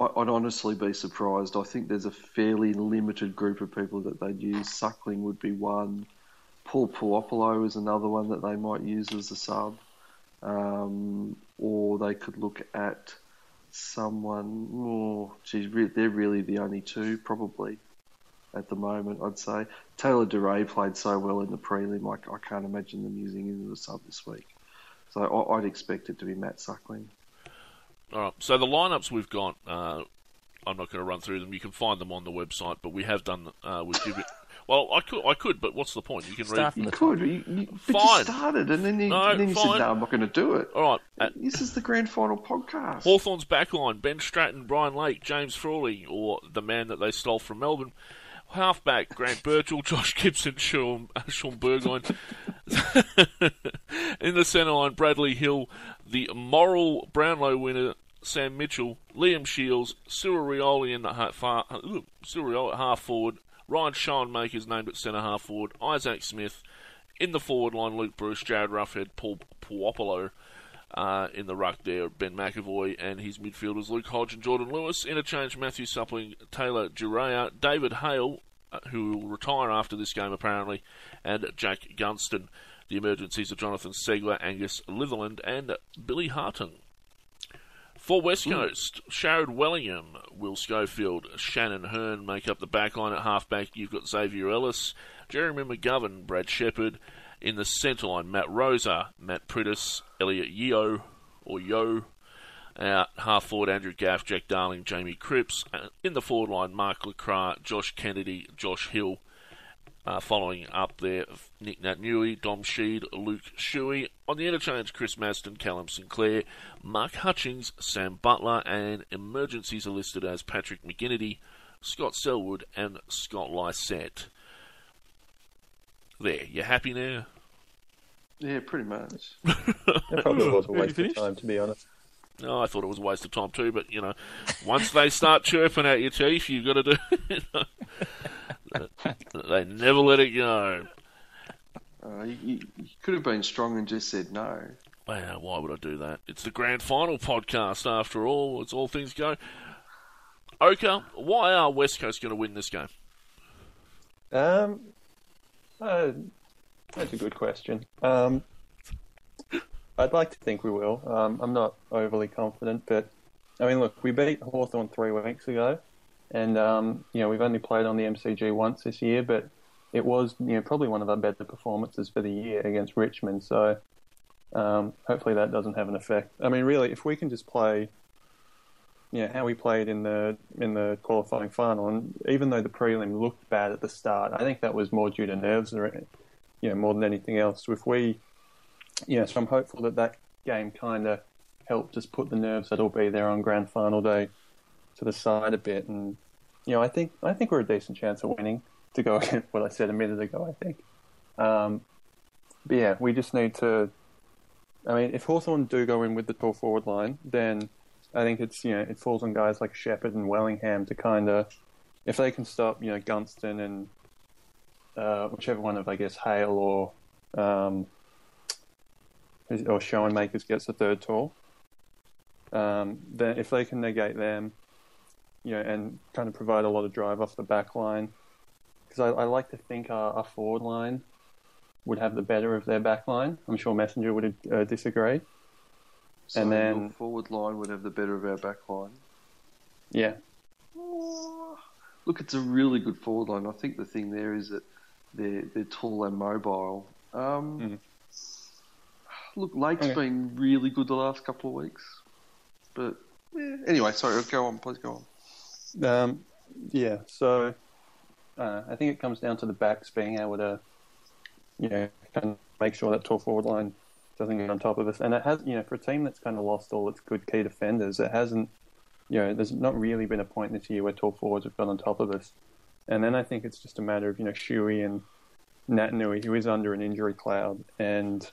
I'd honestly be surprised. I think there's a fairly limited group of people that they'd use. Suckling would be one. Paul Puopolo is another one that they might use as a sub. Um, or they could look at someone. Oh, geez, they're really the only two probably at the moment. I'd say Taylor Duryea played so well in the prelim. I, I can't imagine them using him as a sub this week. So I, I'd expect it to be Matt Suckling. All right. So the lineups we've got, uh, I'm not going to run through them. You can find them on the website, but we have done. Uh, we've given. Well, I could, I could, but what's the point? You can Start read. from You the could, you, you, but Fine. you started, and then you, No, and then you fine. said, "No, I'm not going to do it." All right. This is the grand final podcast. Hawthorn's backline: Ben Stratton, Brian Lake, James Frawley, or the man that they stole from Melbourne. Halfback: Grant Birchall, (laughs) Josh Gibson, Sean, uh, Shaun Burgoyne. (laughs) In the centre line, Bradley Hill, the moral Brownlow winner, Sam Mitchell, Liam Shiels, Cyril Rioli in the half, far, at half forward, Ryan Schoenmaker's named at centre half forward, Isaac Smith, in the forward line, Luke Breust, Jarryd Roughead, Paul Puopolo, Uh, in the ruck there, Ben McEvoy and his midfielders Luke Hodge and Jordan Lewis. Interchange Matthew Suckling, Taylor Duryea, David Hale, uh, who will retire after this game apparently, and Jack Gunston. The emergencies of Jonathon Ceglar, Angus Litherland, and Billy Hartung. For West Coast, Sharrod Wellingham, Will Schofield, Shannon Hurn make up the backline at halfback. You've got Xavier Ellis, Jeremy McGovern, Brad Sheppard. In the centre line, Matt Rosa, Matt Priddis, Elliot Yeo, or Yo. Out half forward, Andrew Gaff, Jack Darling, Jamie Cripps. Uh, In the forward line, Mark LeCras, Josh Kennedy, Josh Hill. Uh, following up there, Nick Naitanui, Dom Sheed, Luke Shuey. On the interchange, Chris Masten, Callum Sinclair, Mark Hutchings, Sam Butler, and emergencies are listed as Patrick McGinnity, Scott Selwood, and Scott Lycett. There, you happy now? Yeah, pretty much. (laughs) It probably was a waste of time, to be honest. No, I thought it was a waste of time too, but you know, once they start chirping at your teeth, you've got to do. You know, (laughs) they never let it go. Uh, you, you, you could have been strong and just said no. Wow, why would I do that? It's the grand final podcast after all. It's all things go. Oka, why are West Coast going to win this game? Um, uh, that's a good question. Um, I'd like to think we will. Um, I'm not overly confident, but I mean, look, we beat Hawthorn three weeks ago, and um, you know we've only played on the MCG once this year, but it was you know probably one of our better performances for the year against Richmond. So um, hopefully that doesn't have an effect. I mean, really, if we can just play know, how we played in the in the qualifying final, and even though the prelim looked bad at the start, I think that was more due to nerves, or you know, more than anything else. If we, yeah, so I'm hopeful that that game kind of helped just put the nerves that'll be there on grand final day to the side a bit, and you know, I think I think we're a decent chance of winning. To go (laughs) against what I said a minute ago, I think. Um, but yeah, we just need to. I mean, if Hawthorn do go in with the tall forward line, then I think it's you know it falls on guys like Sheppard and Wellingham to kind of if they can stop you know Gunston and uh, whichever one of I guess Hale or um, or Schoenmakers gets the third tall. Um, then if they can negate them, you know, and kind of provide a lot of drive off the back line, because I, I like to think our, our forward line would have the better of their back line. I'm sure Messenger would uh, disagree. So And then- forward line would have the better of our back line. Yeah, Look, it's a really good forward line. I think the thing there is that they're they're tall and mobile. Um, Mhm. Look, Lake's Okay. been really good the last couple of weeks, but yeah. anyway, sorry. Go on, please go on. Um, yeah, so uh, I think it comes down to the backs being able to, you know, kind of make sure that tall forward line doesn't get on top of us. And it has, you know, for a team that's kind of lost all its good key defenders, it hasn't, you know, there's not really been a point this year where tall forwards have got on top of us. And then I think it's just a matter of, you know, Shuey and Naitanui, who is under an injury cloud, and,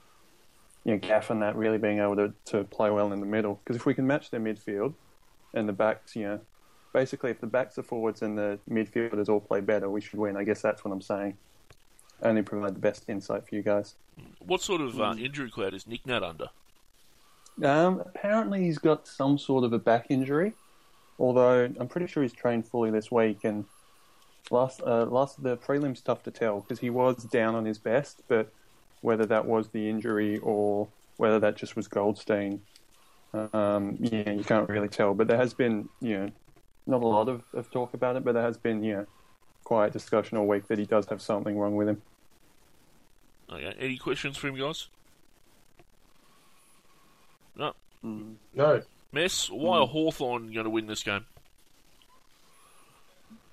you know, Gaff and that really being able to, to play well in the middle. Because if we can match their midfield and the backs, you know, basically, if the backs, the forwards, and the midfielders all play better, we should win. I guess that's what I'm saying. Only provide the best insight for you guys. What sort of uh, injury cloud is Nick Nat under? Um, apparently, he's got some sort of a back injury, although I'm pretty sure he's trained fully this week. And last, uh, last the prelims tough to tell because he was down on his best, but whether that was the injury or whether that just was Goldstein, um, yeah, you can't really tell. But there has been, you know, not a lot of, of talk about it, but there has been, you know, quiet discussion all week that he does have something wrong with him. Okay, any questions for him, guys? No. Mm. No, Mess, why are Hawthorn going to win this game?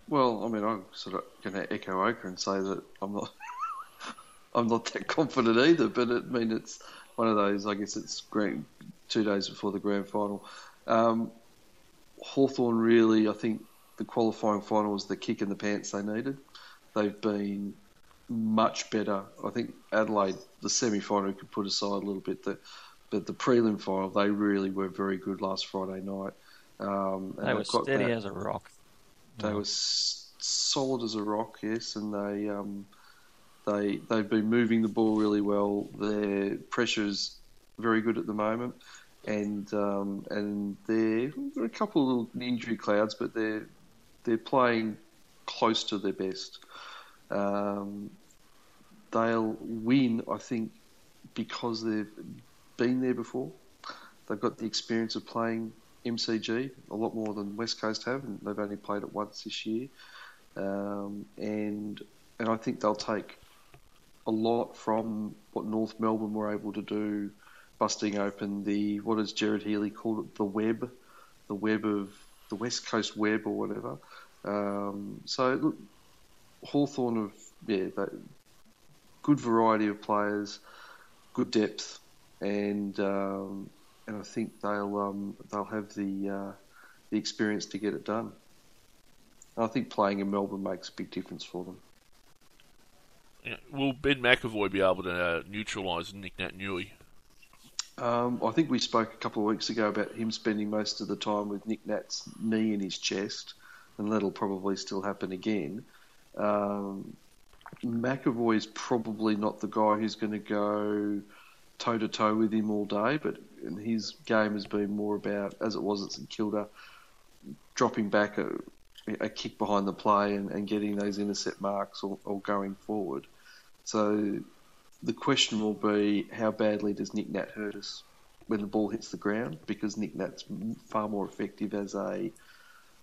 Well, I mean, I'm sort of going to echo Oka and say that I'm not, (laughs) I'm not that confident either. But it, I mean, it's one of those. I guess it's grand, two days before the grand final. Um, Hawthorn really, I think, the qualifying final was the kick in the pants they needed. They've been much better. I think Adelaide, the semi-final, could put aside a little bit. The, but the prelim final, they really were very good last Friday night. Um, and They were steady that- as a rock. they were solid as a rock, yes, and they um, they they've been moving the ball really well. Their pressure's very good at the moment, and um, and they're a couple of little injury clouds, but they're they're playing close to their best. Um, they'll win, I think, because they've been there before. They've got the experience of playing MCG a lot more than West Coast have, and they've only played it once this year. Um, and and I think they'll take a lot from what North Melbourne were able to do, busting open the what Gerard Healy called it, the web, the web of the West Coast web or whatever. Um, so look, Hawthorn of yeah, that good variety of players, good depth, and um, and I think they'll um, they'll have the uh, the experience to get it done. I think playing in Melbourne makes a big difference for them. Yeah. Will Ben McEvoy be able to uh, neutralise Nick Nat? Um, I think we spoke a couple of weeks ago about him spending most of the time with Nick Nat's knee in his chest, and that'll probably still happen again. Um, McEvoy is probably not the guy who's going to go toe to toe with him all day, but his game has been more about, as it was at St Kilda, dropping back a, a kick behind the play and, and getting those intercept marks or, or going forward. So the question will be how badly does Nick Nat hurt us when the ball hits the ground? Because Nick Nat's far more effective as a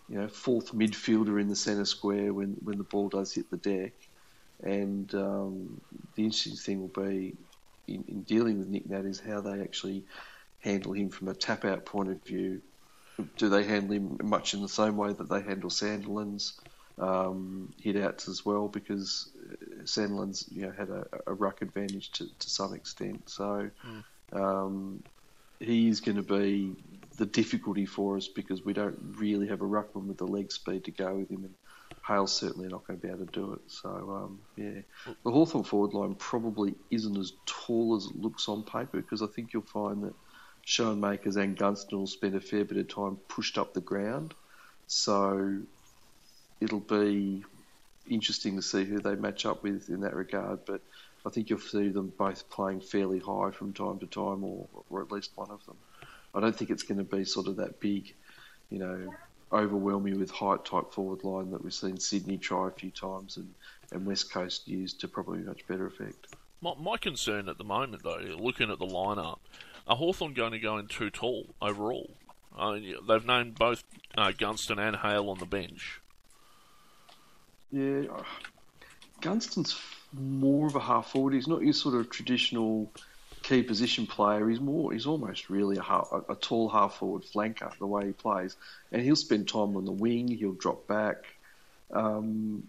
you know fourth midfielder in the centre square when, when the ball does hit the deck. And um, the interesting thing will be in, in dealing with Nick Nat is how they actually handle him from a tap out point of view. Do they handle him much in the same way that they handle Sandilands? um, hit outs as well because Sandilands you know had a, a ruck advantage to, to some extent. So um, he is going to be the difficulty for us because we don't really have a ruckman with the leg speed to go with him, and Hale's certainly not going to be able to do it. So um, yeah, the Hawthorn forward line probably isn't as tall as it looks on paper because I think you'll find that Schoenmakers and Gunston will spend a fair bit of time pushed up the ground. So it'll be interesting to see who they match up with in that regard. But I think you'll see them both playing fairly high from time to time, or, or at least one of them. I don't think it's going to be sort of that big, you know, overwhelming with height type forward line that we've seen Sydney try a few times and, and West Coast use to probably much better effect. My, my concern at the moment, though, looking at the lineup, are Hawthorn going to go in too tall overall? I mean, they've named both uh, Gunston and Hale on the bench. Yeah, uh, Gunston's more of a half forward. He's not your sort of traditional key position player. He's more. He's almost really a, half, a, a tall half forward flanker the way he plays, and he'll spend time on the wing. He'll drop back. Um,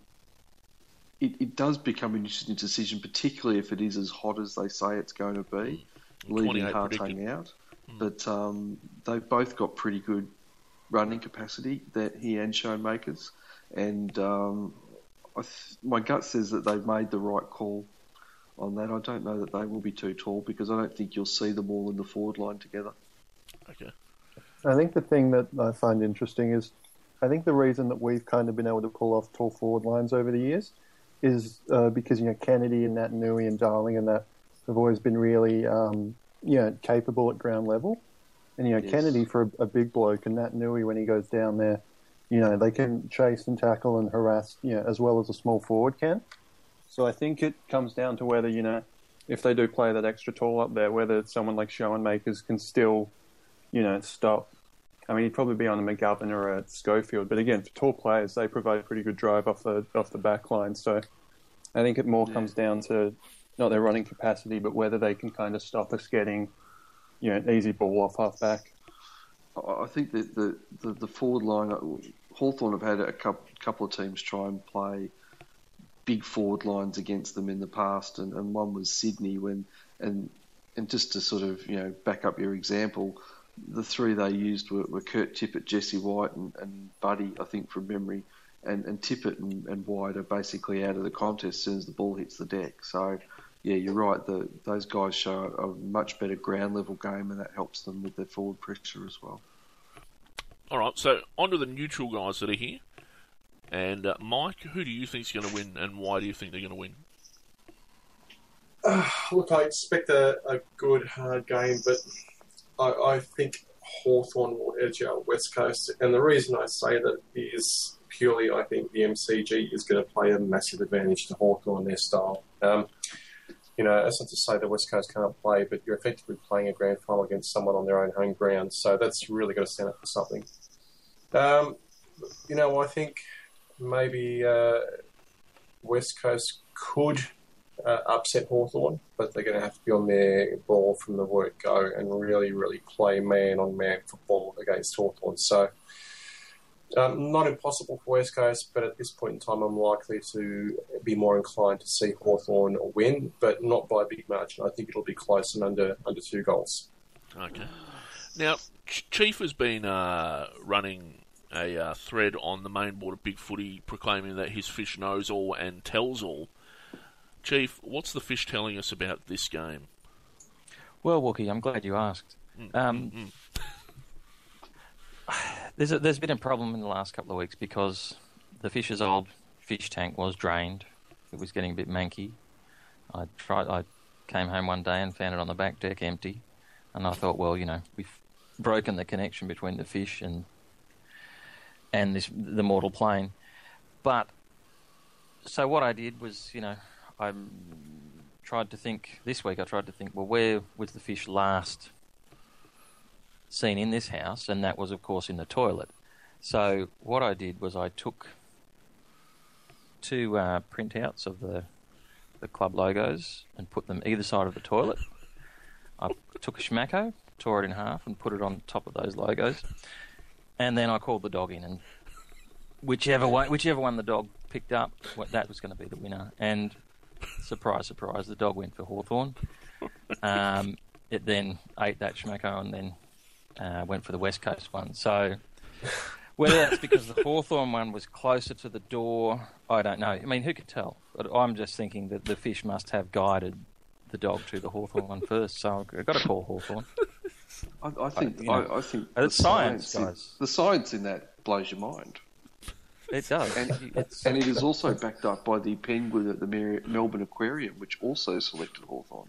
it, it does become an interesting decision, particularly if it is as hot as they say it's going to be, leaving 28 Hartung out. But um, they've both got pretty good running capacity, that he and Schoenmakers, and um, I th- my gut says that they've made the right call on that. I don't know that they will be too tall because I don't think you'll see them all in the forward line together. Okay. I think the thing that I find interesting is, I think the reason that we've kind of been able to pull off tall forward lines over the years is uh, because you know Kennedy and Naitanui and Darling and that have always been really um, you know capable at ground level, and you know Yes. Kennedy for a, a big bloke and Naitanui when he goes down there, you know they can chase and tackle and harass you know as well as a small forward can. So I think it comes down to whether you know if they do play that extra tall up there, whether someone like Schoenmakers can still you know, stop. I mean, he'd probably be on a McGovern or a Schofield, but again, for tall players, they provide pretty good drive off the off the back line. So I think it more comes down to not their running capacity, but whether they can kind of stop us getting, you know, an easy ball off half back. I I think that the, the, the forward line, Hawthorn have had a couple, couple of teams try and play big forward lines against them in the past, and, and one was Sydney when and and just to sort of you know back up your example, the three they used were, were Kurt Tippett, Jesse White, and, and Buddy, I think from memory, and and Tippett and, and White are basically out of the contest as soon as the ball hits the deck. So. Yeah, you're right. The, those guys show a much better ground level game, and that helps them with their forward pressure as well. All right, so on to the neutral guys that are here. And uh, Mike, who do you think's going to win, and why do you think they're going to win? look, I expect a, a good, hard game, but I, I think Hawthorn will edge out West Coast. And the reason I say that is purely I think the MCG is going to play a massive advantage to Hawthorn their style. Um, you know, that's not to say that West Coast can't play, but you're effectively playing a grand final against someone on their own home ground. So that's really going to stand up for something. Um, you know, I think maybe uh, West Coast could uh, upset Hawthorn, but they're going to have to be on their ball from the word go and really, really play man on man football against Hawthorn. So, um, not impossible for West Coast, but at this point in time, I'm likely to be more inclined to see Hawthorn win, but not by a big margin. I think it'll be close and under under two goals. Okay. Now, Chief has been uh, running a uh, thread on the main board of Big Footy proclaiming that his fish knows all and tells all. Chief, what's the fish telling us about this game? Well, Wookie, I'm glad you asked. Um, (sighs) there's a, there's been a problem in the last couple of weeks because the fish's old fish tank was drained. It was getting a bit manky. I tried. I came home one day and found it on the back deck empty, and I thought, well, you know, we've broken the connection between the fish and and this the mortal plane. But so what I did was, you know, I tried to think this week. I tried to think, well, where was the fish last seen in this house? And that was, of course, in the toilet. So what I did was I took two uh, printouts of the the club logos and put them either side of the toilet. I took a schmacko, tore it in half, and put it on top of those logos. And then I called the dog in, and whichever one, whichever one the dog picked up, that was going to be the winner. And surprise, surprise, the dog went for Hawthorn. Um, it then ate that schmacko and then uh, went for the West Coast one. So whether that's because the Hawthorn one was closer to the door, I don't know. I mean, who could tell? But I'm just thinking that the fish must have guided the dog to the Hawthorn one first. So I've got to call Hawthorn. I, I think you know, I, I think it's the science, in- guys. the science in that blows your mind, It does. and It's- and it is also backed up by the penguin at the Mer- Melbourne Aquarium, which also selected Hawthorn.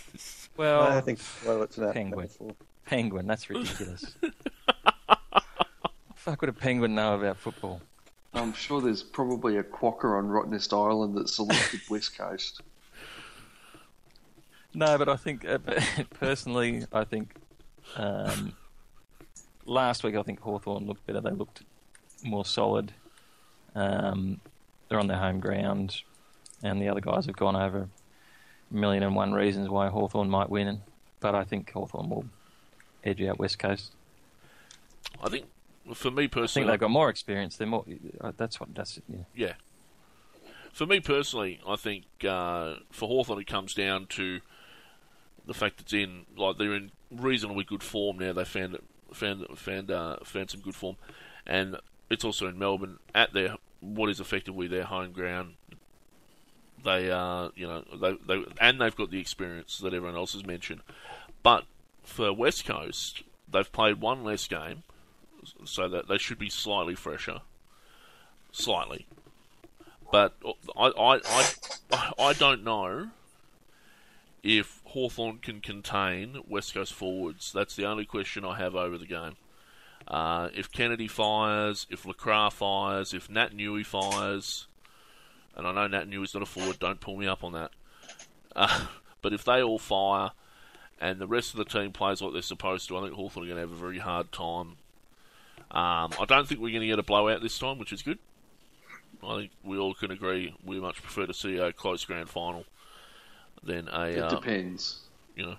(laughs) well, I think well, it's that Penguin. metaphor. penguin. That's ridiculous. (laughs) Fuck would a penguin know about football? I'm sure there's probably a quokka on Rottnest Island that selected (laughs) West Coast. No, but I think uh, personally, I think um, (laughs) last week I think Hawthorn looked better. They looked more solid. Um, they're on their home ground, and the other guys have gone over a million and one reasons why Hawthorn might win. But I think Hawthorn will edge out West Coast. I think, for me I think personally, they've got more experience. They're more. uh, That's what. That's yeah. Yeah. For me personally, I think uh, for Hawthorn it comes down to the fact it's in like they're in reasonably good form now. They found found found uh, found some good form, and it's also in Melbourne at their what is effectively their home ground. They are, you know, they they and they've got the experience that everyone else has mentioned. But for West Coast, they've played one less game, so that they should be slightly fresher, slightly. But I, I, I, I don't know if Hawthorn can contain West Coast forwards. That's the only question I have over the game. Uh, if Kennedy fires, if LeCras fires, if Naitanui fires, and I know Naitanui's not a forward, don't pull me up on that. Uh, (laughs) but if they all fire and the rest of the team plays like they're supposed to, I think Hawthorn are going to have a very hard time. Um, I don't think we're going to get a blowout this time, which is good. I think we all can agree we much prefer to see a close grand final than a It uh, depends. you know.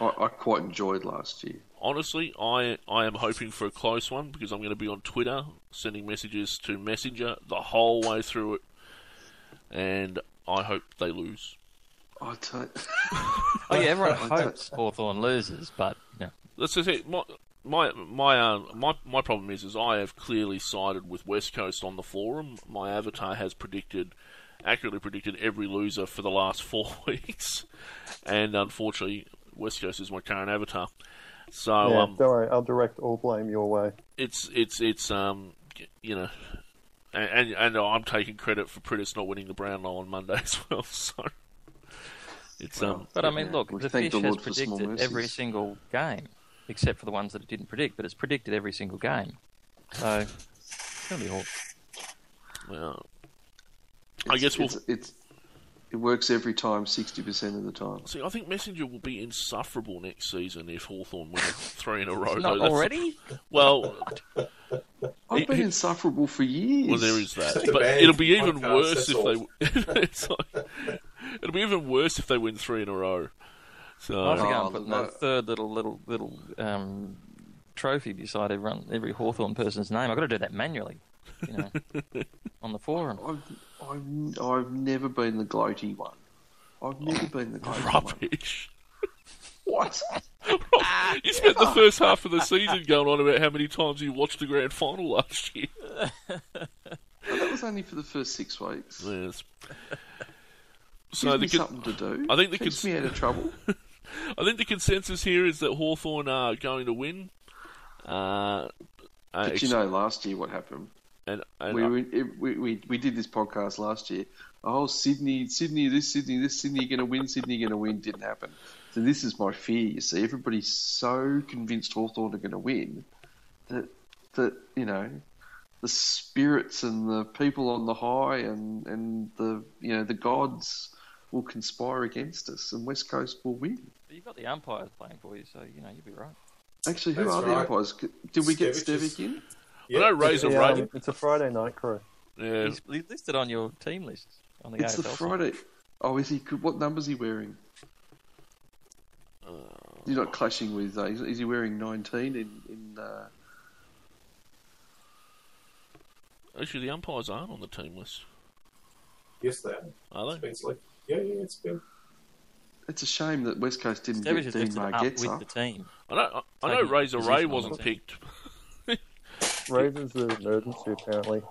I, I quite enjoyed last year. Honestly, I I am hoping for a close one because I'm going to be on Twitter sending messages to Messenger the whole way through it, and I hope they lose. I tell (laughs) Oh yeah, everyone hopes Hawthorn loses, but you know, That's just it. My my my uh, my my problem is is I have clearly sided with West Coast on the forum. My avatar has predicted accurately predicted every loser for the last (laughs) four weeks, and unfortunately, West Coast is my current avatar. So yeah, um, don't worry, I'll direct all blame your way. it's it's it's um you know, and and, and I'm taking credit for Priddis not winning the Brownlow on Monday (laughs) as well. So It's um, But I mean, Yeah, look, we the thank fish the has Lord for small predicted every single game, except for the ones that it didn't predict. But it's predicted every single game, so it's going to be awful. well, I guess we'll it's, it's it works every time, sixty percent of the time. see. I think Messenger will be insufferable next season if Hawthorn win (laughs) three in a row. Not though. Already. Well, I've been insufferable for years. well, there is that, but it'll be even podcast, worse if all. they. (laughs) it's like, it'll be even worse if they win three in a row. So I have to go and put no. the third little little little um, trophy beside everyone, every Hawthorn person's name. I've got to do that manually, you know, (laughs) on the forum. I've, I've, I've never been the gloaty one. I've never been the gloaty one. rubbish. (laughs) What? You spent the first half of the season going on about how many times you watched the grand final last year. (laughs) Well, that was only for the first six weeks. Yes. Gives So the me con- something to do. I think the keeps cons- me out of trouble. (laughs) I think the consensus here is that Hawthorn are going to win. Uh, uh, But ex- you know, last year what happened? And, and We, were, it, we, we we did this podcast last year. Oh, Sydney, Sydney, this Sydney, this Sydney going to win, Sydney going to win. Didn't happen. So this is my fear. You see, everybody's so convinced Hawthorn are going to win that that you know the spirits and the people on the high and and the you know the gods will conspire against us, and West Coast will win. But you've got the umpires playing for you, so you know you'll be right. Actually, who That's are the umpires? Did we get Stevic is- Stevic? I know Razor Yeah, Ray. it's a Friday night crew. Yeah, He's he's listed on your team list on the It's the AFL side. Friday. Oh, is he? What number's he wearing? You're not clashing with. Uh, is, is he wearing 19 in? in uh, actually, the umpires aren't on the team list, Yes, they are. are It's they? been selected. Yeah, yeah, it's been. it's a shame that West Coast didn't Stevic get is Dean listed up Margetts with the team. I know. I, I know Razor Ray wasn't picked. Razor's the emergency apparently.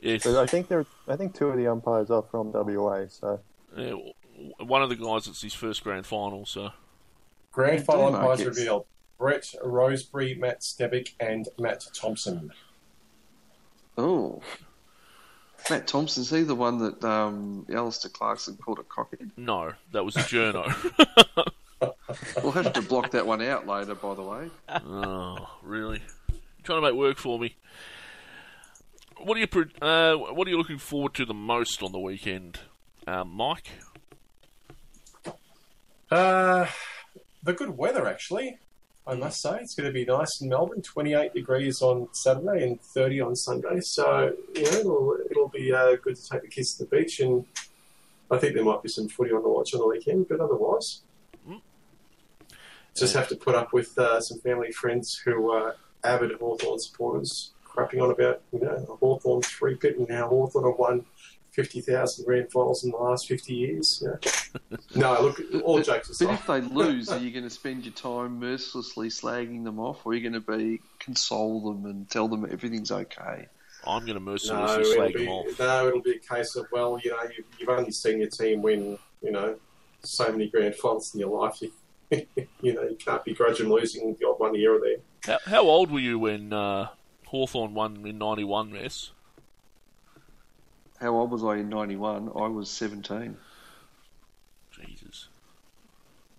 Yes, But I think there, I think two of the umpires are from WA. So yeah, one of the guys. It's his first grand final. So Grand final Dean umpires revealed. Brett Rosebury, Matt Stevic, and Matt Thompson. Oh, Matt Thompson's he the one that um, Alastair Clarkson called a cockhead? no, that was a journo. (laughs) We'll have to block that one out later. By the way, oh, really? Trying to make work for me. What are you? Uh, what are you looking forward to the most on the weekend, uh, Mike? Uh, the good weather, actually. I must say, it's going to be nice in Melbourne. Twenty-eight degrees on Saturday and thirty on Sunday. So you know, it'll, it'll be uh, good to take the kids to the beach, and I think there might be some footy on the watch on the weekend. But otherwise, Mm. just have to put up with uh, some family friends who are avid Hawthorn supporters, crapping on about you know a Hawthorn three pit and how Hawthorn have won. 50,000 grand finals in the last 50 years. Yeah. (laughs) no, look, all but, jokes but aside. if they lose, are you going to spend your time mercilessly slagging them off, or are you going to be console them and tell them everything's okay? I'm going to mercilessly it'll slag be, them off. no, it'll be a case of well, you know, you, you've only seen your team win, you know, so many grand finals in your life. You, (laughs) you know, you can't begrudge them losing the odd one here or there. How, how old were you when uh, Hawthorn won in '91, Mess? How old was I in '91? I was 17. Jesus,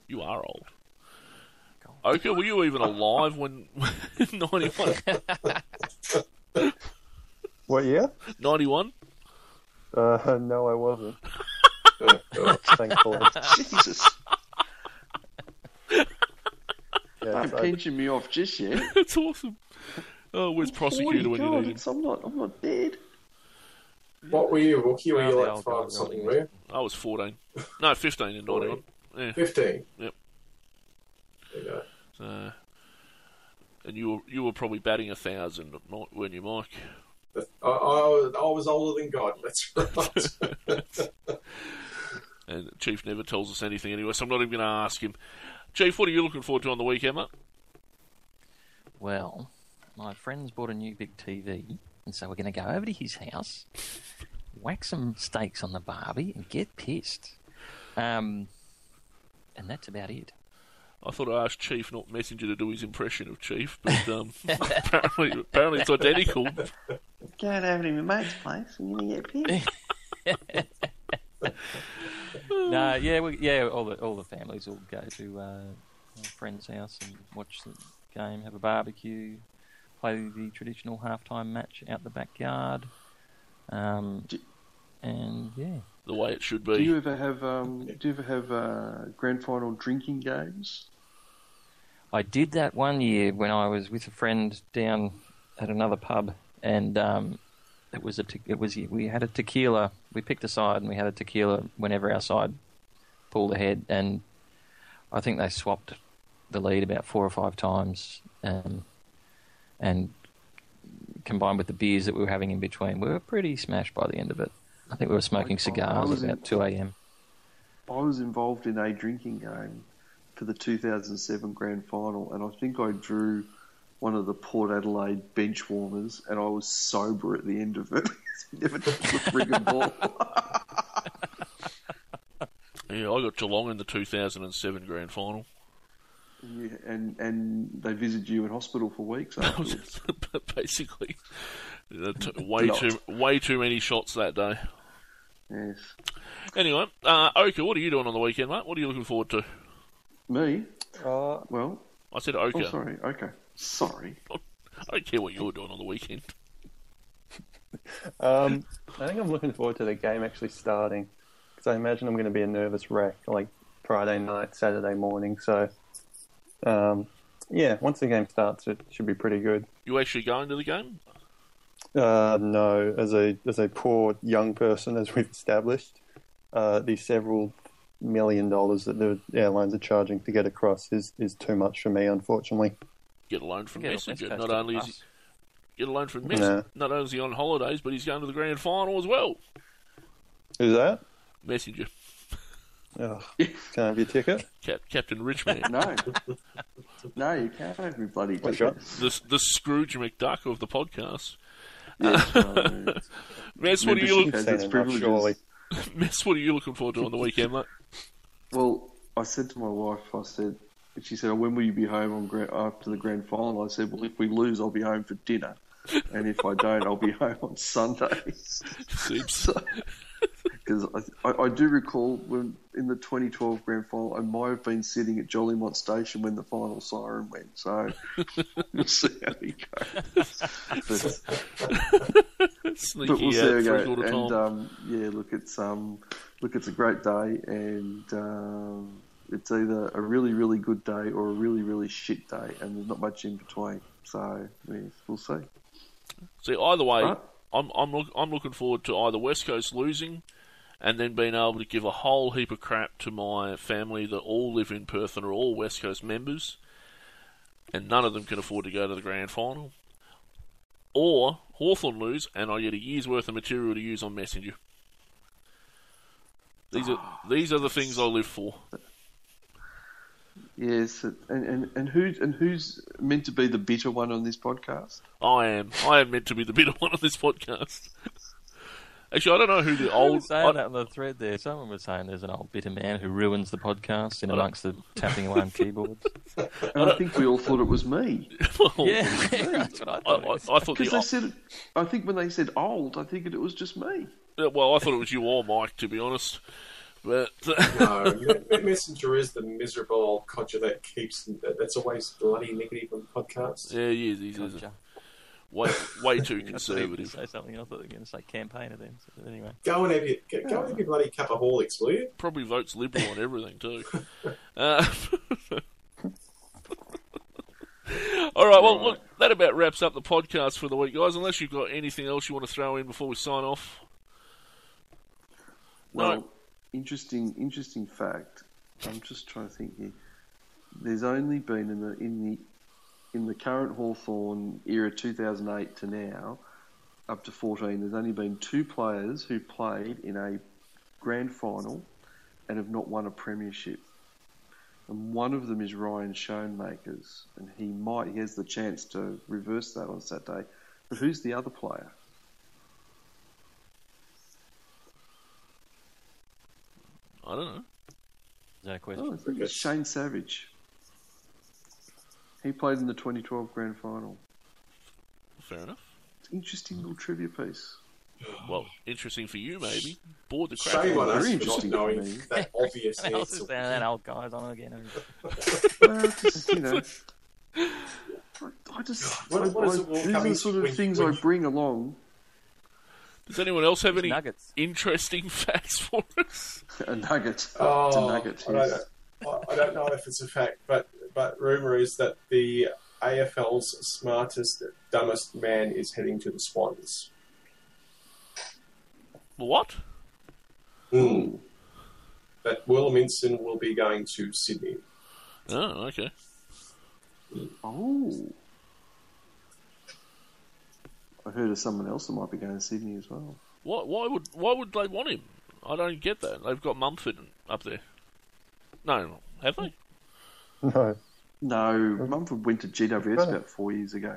you are old. Oka, were you even alive when '91? (laughs) what year? '91? Uh, no, I wasn't. (laughs) God. Thankfully, Jesus, yeah, don't so- pension me off just yet. (laughs) That's awesome. Oh, where's oh, prosecutor when you God, need him? I'm not. I'm not dead. what were you, Rookie? Were Oh, you like five or something, were you? I was 14. No, 15 in '91. Yeah. 15. Yep. There you go. So, and you were you were probably batting a thousand, not weren't you, Mike? I, I, I was older than God, that's (laughs) right. (laughs) And Chief never tells us anything anyway, so I'm not even going to ask him. Chief, what are you looking forward to on the weekend, mate? Well, my friend's bought a new big TV, and so we're going to go over to his house, whack some steaks on the barbie, and get pissed. Um, and that's about it. I thought I asked Chief, not Messenger, to do his impression of Chief, but um, (laughs) apparently, apparently it's identical. Go and have it in my mate's place, and you're gonna get pissed. (laughs) no, yeah, we, yeah. All the all the families will go to uh, a friend's house and watch the game, have a barbecue, play the traditional halftime match out the backyard, um, Do- and yeah. The way it should be. Do be. you ever have um, Do you ever have uh, grand final drinking games? I did that one year when I was with a friend down at another pub, and um, it was a te- it was we had a tequila. We picked a side, and we had a tequila whenever our side pulled ahead, and I think they swapped the lead about four or five times, um, and combined with the beers that we were having in between, we were pretty smashed by the end of it. I think we were smoking cigars in- about two a.m. I was involved in a drinking game for the 2007 grand final, and I think I drew one of the Port Adelaide bench warmers, and I was sober at the end of it. (laughs) Never touched the friggin' ball. (laughs) Yeah, I got Geelong in the 2007 grand final. Yeah, and and they visited you in hospital for weeks (laughs) afterwards. Basically, t- way Not. too way too many shots that day. yes. Anyway, uh, Oka, what are you doing on the weekend, mate? What are you looking forward to? Me? Uh, Well, I said oh, Oka. sorry. Okay. Sorry. (laughs) I don't care what you're doing on the weekend. um, I think I'm looking forward to the game actually starting because I imagine I'm going to be a nervous wreck like Friday night, Saturday morning. So, um, yeah, once the game starts, it should be pretty good. You actually going to the game? Uh, no, as a as a poor young person, as we've established, uh, the several million dollars that the airlines are charging to get across is, is too much for me, unfortunately. Get a loan from Yeah, Messenger. Not only is he, get a loan from Messenger. No. Not only is he on holidays, but he's going to the grand final as well. Who's that? Messenger, Oh, (laughs) can I have your ticket? Cap- Captain Richman, (laughs) No. no, you can't have me bloody What's ticket. the the Scrooge McDuck of the podcast. Yes, (laughs) well, Mess, what are you look- Membership has Seen its enough, privileges. Mess, what are you looking forward to on the weekend, mate? Well, I said to my wife, I said, she said, oh, when will you be home on after the grand final? I said, well, if we lose, I'll be home for dinner. And if I don't, I'll be (laughs) home on Sunday. Because I, I, I do recall when in the 2012 grand final, I might have been sitting at Jolimont Station when the final siren went. So (laughs) we'll see how we go. But, sneaky but we'll see how we go. And um, yeah, look, it's um, look, it's a great day, and um, it's either a really, really good day or a really, really shit day, and there's not much in between. So yeah, we'll see. See, either way, Right. I'm I'm look, I'm looking forward to either West Coast losing, and then being able to give a whole heap of crap to my family that all live in Perth and are all West Coast members, and none of them can afford to go to the grand final. Or Hawthorn lose, and I get a year's worth of material to use on Messenger. These are these are the things I live for. Yes, and, and and who's and who's meant to be the bitter one on this podcast? I am I am meant to be the bitter (laughs) one on this podcast. Actually, I don't know who the I was old. saying I- that on the thread there. Someone was saying there's an old bitter man who ruins the podcast in amongst the tapping away on (laughs) keyboards. And I think we all thought it was me (laughs) well, yeah, that's what I I, thought. I. I thought because the they said. I think when they said old, I think it was just me. Uh, Well, I thought it was you or Mike, to be honest. But (laughs) No, Me- Me- Messenger is the miserable old codger that keeps that's always bloody negative on podcasts. yeah, he is. He's he's Gotcha. way way too (laughs) I thought you were going to conservative. say something. I thought you were going to say campaigner then. So anyway, Go and have your go go and have your bloody cup of Horlicks, will you? Probably votes Liberal on everything too. (laughs) Uh, all right. Well, look, that about wraps up the podcast for the week, guys. Unless you've got anything else you want to throw in before we sign off. Well, No. Interesting, interesting fact. I'm just trying to think here. There's only been in the in the in the current Hawthorn era, 2008 to now, up to 14. There's only been two players who played in a grand final and have not won a premiership. And one of them is Ryan Schoenmakers, and he might he has the chance to reverse that on Saturday. But who's the other player? I don't know. is that a Oh, question? it's, it's Shane Savage. He played in the 2012 grand final. Fair enough. It's an interesting little trivia piece. Well, interesting for you, maybe. Bored the crap Shame out on of us Very for not interesting knowing me. (laughs) that obvious What else is answer. there? That old guy's on again. (laughs) Well, just, you know, (laughs) I just What- what is it all these are coming the sort of when- things when- I bring along. Does anyone else have any Nuggets. interesting (laughs) facts for us? A nugget. it's Oh, a nugget. I, don't know, I I don't know if it's a fact, but but rumor is that the AFL's smartest, dumbest man is heading to the Swans. What? Hmm. That Will Minson will be going to Sydney. Oh, okay. Oh. I heard of someone else that might be going to Sydney as well. Why, why would why would they want him? I don't get that. They've got Mumford up there. No, have they? (laughs) No, No, Mumford went to GWS Right. about four years ago.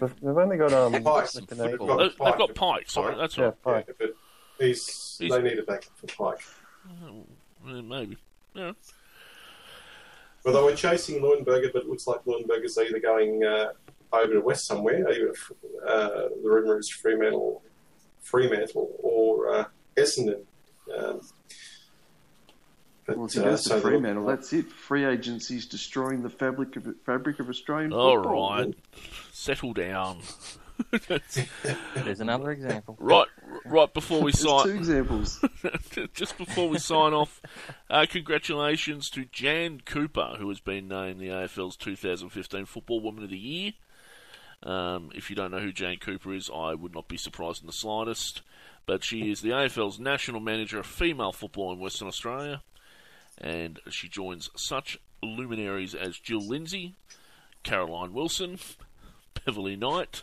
they've they've only got um. Pyke. the They've got They- They've Pyke. got Pyke. Sorry, that's Yeah, right. Yeah, but he's, He's- they need a backup for Pyke. Yeah, maybe. Yeah. Well, they were chasing Leuenberger, but it looks like Leuenberger's either going uh, over to West somewhere. Either, uh, the rumour is Fremantle, Fremantle or uh, Essendon. Um, but, Well, if he uh, goes so to the- Fremantle, that's it. Free agency's destroying the fabric of fabric of Australian All football. right. Settle down. (laughs) (laughs) There's another example. right, right before we There's two examples. (laughs) just before we sign off, uh, congratulations to Jan Cooper, who has been named the AFL's 2015 Football Woman of the Year. Um, if you don't know who Jane Cooper is, I would not be surprised in the slightest. But she is the AFL's national manager of female football in Western Australia, and she joins such luminaries as Jill Lindsay, Caroline Wilson, Beverly Knight,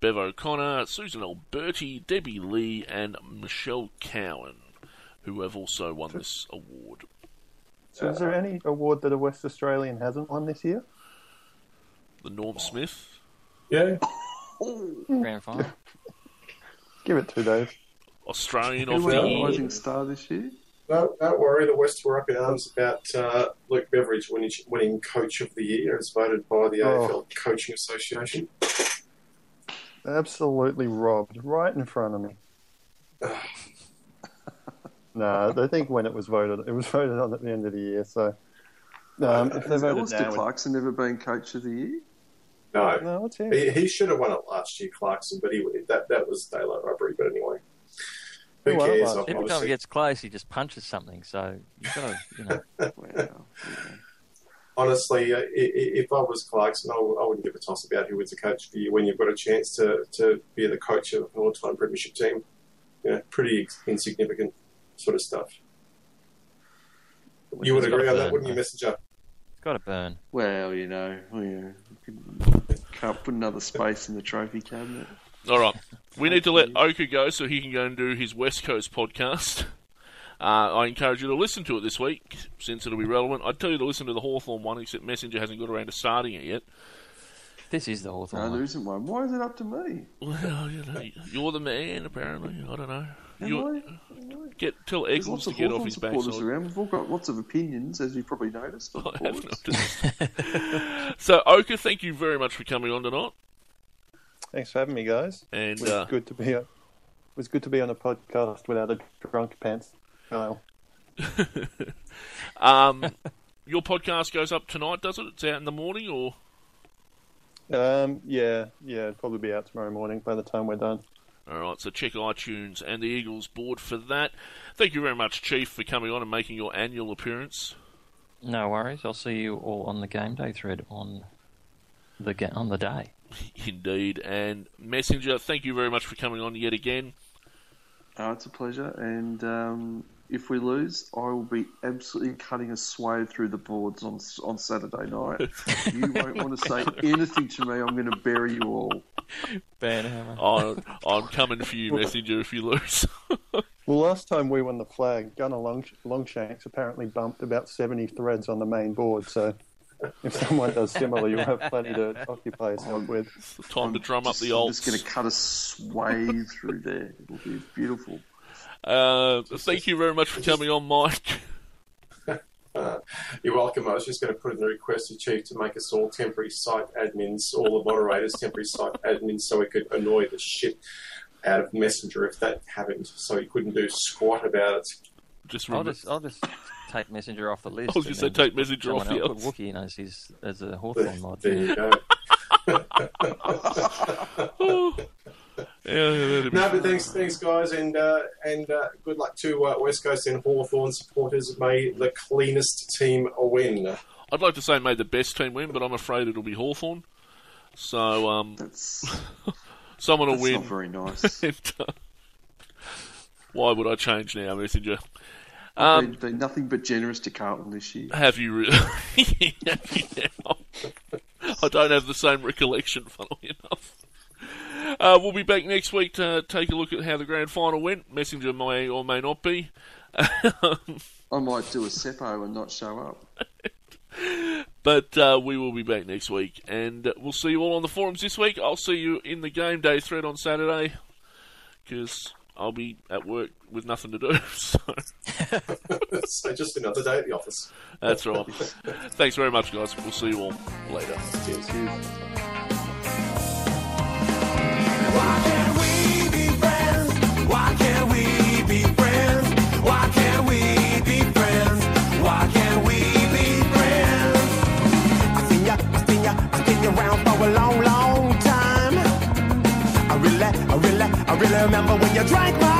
Bev O'Connor, Susan Alberti, Debbie Lee, and Michelle Cowan, who have also won this award. So, is there any award that a West Australian hasn't won this year? The Norm Smith, Yeah, Grand final. Give it two days. Australian Who of was the the Year. rising star this year? no, don't worry. The West were up in arms about uh, Luke Beveridge winning, winning Coach of the Year, as voted by the Oh. AFL Coaching Association. Absolutely robbed, right in front of me. (sighs) no, I think when it was voted, it was voted on at the end of the year. So, um, if they Has voted Alastair now, it- Clarkson never been coach of the year? No, no, it's him. he, he should have won it last year, Clarkson, but he that that was daylight robbery. But anyway, who Who won it cares? last year? Every time he gets close, he just punches something. So you've got to, you know. (laughs) Wow. yeah. honestly, uh, i- i- if I was Clarkson, I wouldn't give a toss about who wins the coach of the year when you've got a chance to, to be the coach of an all-time premiership team. You know, pretty insignificant sort of stuff. You would agree gotta on that, wouldn't you. Messenger? It's got to burn. Well, you know, yeah. Can't put another space in the trophy cabinet. All right, we need to let Oka go so he can go and do his West Coast podcast. Uh, I encourage you to listen to it this week since it'll be relevant. I'd tell you to listen to the Hawthorn one, except Messenger hasn't got around to starting it yet. This is the No, Hawthorn there one. isn't one. Why is it up to me? Well, you know, you're the man. Apparently, I don't know. Am You I? get tell There's Eagles lots to of get off his supporters backside. around. We've all got lots of opinions, as you've probably noticed. on (laughs) I have noticed. (laughs) so, Oka, thank you very much for coming on tonight. Thanks for having me, guys. And It was uh, good to be. A, it was good to be on a podcast without a drunk pants. Kyle. (laughs) um, your podcast goes up tonight, does it? It's out in the morning, or Um, yeah, yeah, it'll probably be out tomorrow morning by the time we're done. All right? So check iTunes and the Eagles board for that. Thank you very much, Chief, for coming on and making your annual appearance. No worries. I'll see you all on the game day thread on the ga- on the day. (laughs) Indeed, and Messenger, thank you very much for coming on yet again. Oh, it's a pleasure. And um, if we lose, I will be absolutely cutting a swathe through the boards on on Saturday night. (laughs) you won't want to say anything to me. I'm going to bury you all. Banhammer. I'm, I'm coming for you, Messenger, if you lose. (laughs) Well, last time we won the flag, Gunnar Long- Longshanks apparently bumped about 70 threads on the main board, so if someone does similar, you'll have plenty to occupy yourself with. Time to drum up Just- the I'm just going to cut a swathe through there. It'll be beautiful. Uh, thank you very much for coming on, Mike. Uh, you're welcome. I was just going to put in a request to Chief to make us all temporary site admins, all the moderators temporary site admins, so we could annoy the shit out of Messenger if that happened, so he couldn't do squat about it. Just I'll just, I'll just take Messenger off the (laughs) list. I was just say then take Messenger off the else- else. Put Wookiee in as his as a There, (laughs) Hawthorn mod. there you go. (laughs) Yeah, yeah, that'd be No, but thanks, thanks, guys, and uh, and uh, good luck to uh, West Coast and Hawthorn supporters. May the cleanest team win. I'd like to say made the best team win, but I'm afraid it'll be Hawthorn. So um, That's, (laughs) someone will win. not very (laughs) nice. And, uh, Why would I change now, Messenger? Um, They've been nothing but generous to Carlton this year. have you really? (laughs) have you? I don't have the same recollection, funnily enough. Uh, we'll be back next week to take a look at how the grand final went. Messenger may or may not be. (laughs) I might do a Seppo and not show up. (laughs) But uh, we will be back next week, and uh, we'll see you all on the forums this week. I'll see you in the game day thread on Saturday, because I'll be at work with nothing to do. (laughs) So so just another day at the office. that's right. Thanks very much, guys. We'll see you all later. Cheers. I relax, I relax, I seen ya around for a long, long time. I really I really, I really remember when you drank my